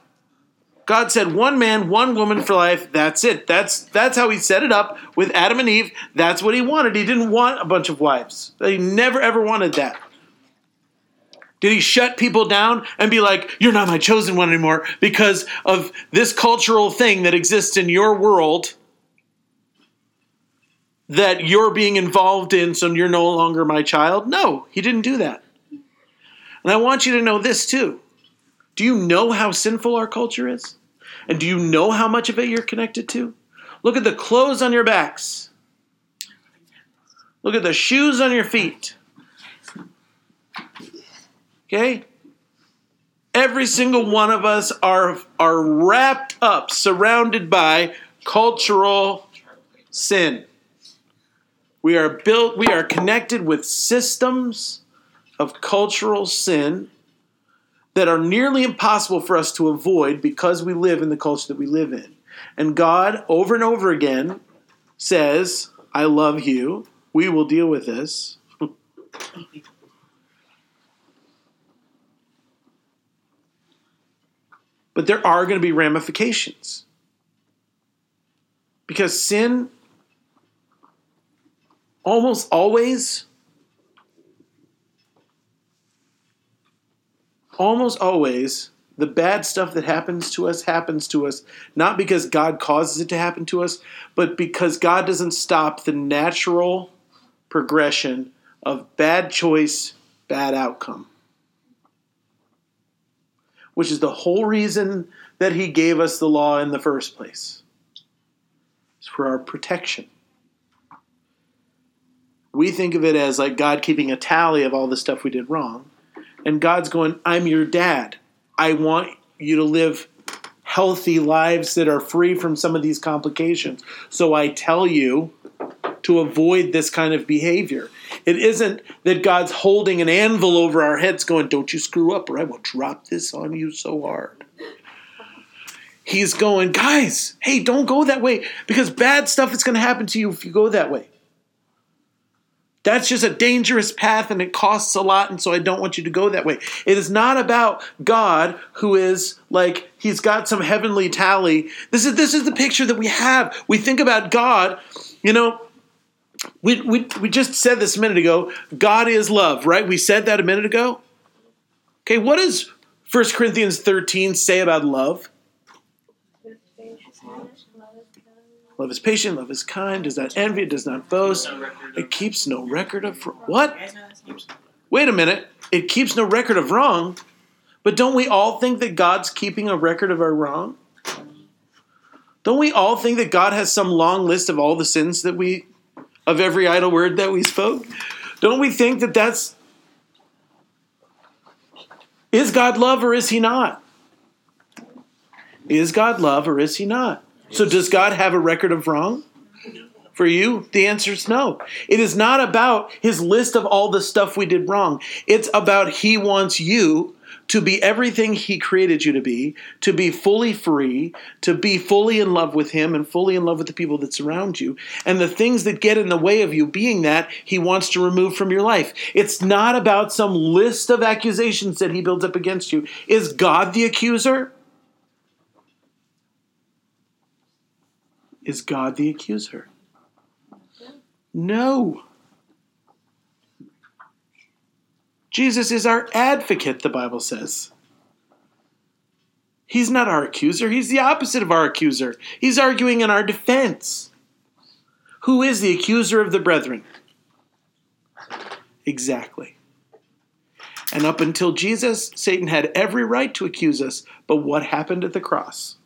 God said one man, one woman for life. That's it. That's that's how he set it up with Adam and Eve. That's what he wanted. He didn't want a bunch of wives. He never ever wanted that. Did he shut people down and be like, "You're not my chosen one anymore because of this cultural thing that exists in your world that you're being involved in so you're no longer my child?" No, he didn't do that. And I want you to know this too. Do you know how sinful our culture is? And do you know how much of it you're connected to? Look at the clothes on your backs. Look at the shoes on your feet. Okay? Every single one of us are, are wrapped up, surrounded by cultural sin. We are built, we are connected with systems of cultural sin that are nearly impossible for us to avoid because we live in the culture that we live in. And God, over and over again, says, I love you. We will deal with this. but there are going to be ramifications. Because sin almost always almost always the bad stuff that happens to us happens to us not because God causes it to happen to us, but because God doesn't stop the natural progression of bad choice, bad outcome. Which is the whole reason that He gave us the law in the first place. It's for our protection. We think of it as like God keeping a tally of all the stuff we did wrong. And God's going, I'm your dad. I want you to live healthy lives that are free from some of these complications. So I tell you to avoid this kind of behavior. It isn't that God's holding an anvil over our heads going, Don't you screw up or I will drop this on you so hard. He's going, Guys, hey, don't go that way because bad stuff is going to happen to you if you go that way. That's just a dangerous path and it costs a lot, and so I don't want you to go that way. It is not about God who is like he's got some heavenly tally. This is this is the picture that we have. We think about God, you know. We, we, we just said this a minute ago. God is love, right? We said that a minute ago. Okay, what does 1 Corinthians 13 say about love? Love is patient, love is kind, does not envy, does not boast. It keeps no record of what? Wait a minute. It keeps no record of wrong. But don't we all think that God's keeping a record of our wrong? Don't we all think that God has some long list of all the sins that we, of every idle word that we spoke? Don't we think that that's. Is God love or is he not? Is God love or is he not? So, does God have a record of wrong for you? The answer is no. It is not about his list of all the stuff we did wrong. It's about he wants you to be everything he created you to be, to be fully free, to be fully in love with him and fully in love with the people that surround you. And the things that get in the way of you being that, he wants to remove from your life. It's not about some list of accusations that he builds up against you. Is God the accuser? Is God the accuser? No. Jesus is our advocate, the Bible says. He's not our accuser, he's the opposite of our accuser. He's arguing in our defense. Who is the accuser of the brethren? Exactly. And up until Jesus, Satan had every right to accuse us, but what happened at the cross?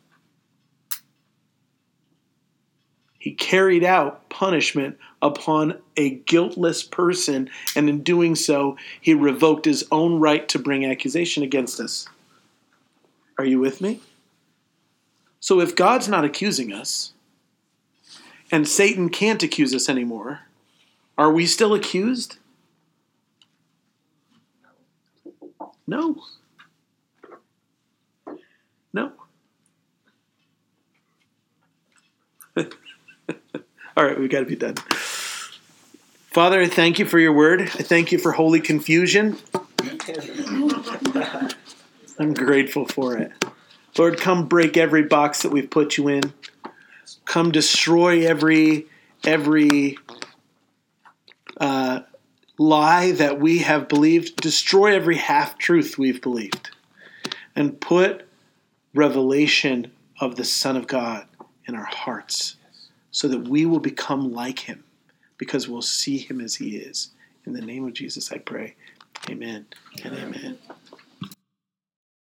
He carried out punishment upon a guiltless person, and in doing so, he revoked his own right to bring accusation against us. Are you with me? So, if God's not accusing us, and Satan can't accuse us anymore, are we still accused? No. No. All right, we've got to be done. Father, I thank you for your word. I thank you for holy confusion. I'm grateful for it. Lord, come break every box that we've put you in. Come destroy every every uh, lie that we have believed. Destroy every half truth we've believed, and put revelation of the Son of God in our hearts so that we will become like him because we'll see him as he is. In the name of Jesus, I pray. Amen and amen.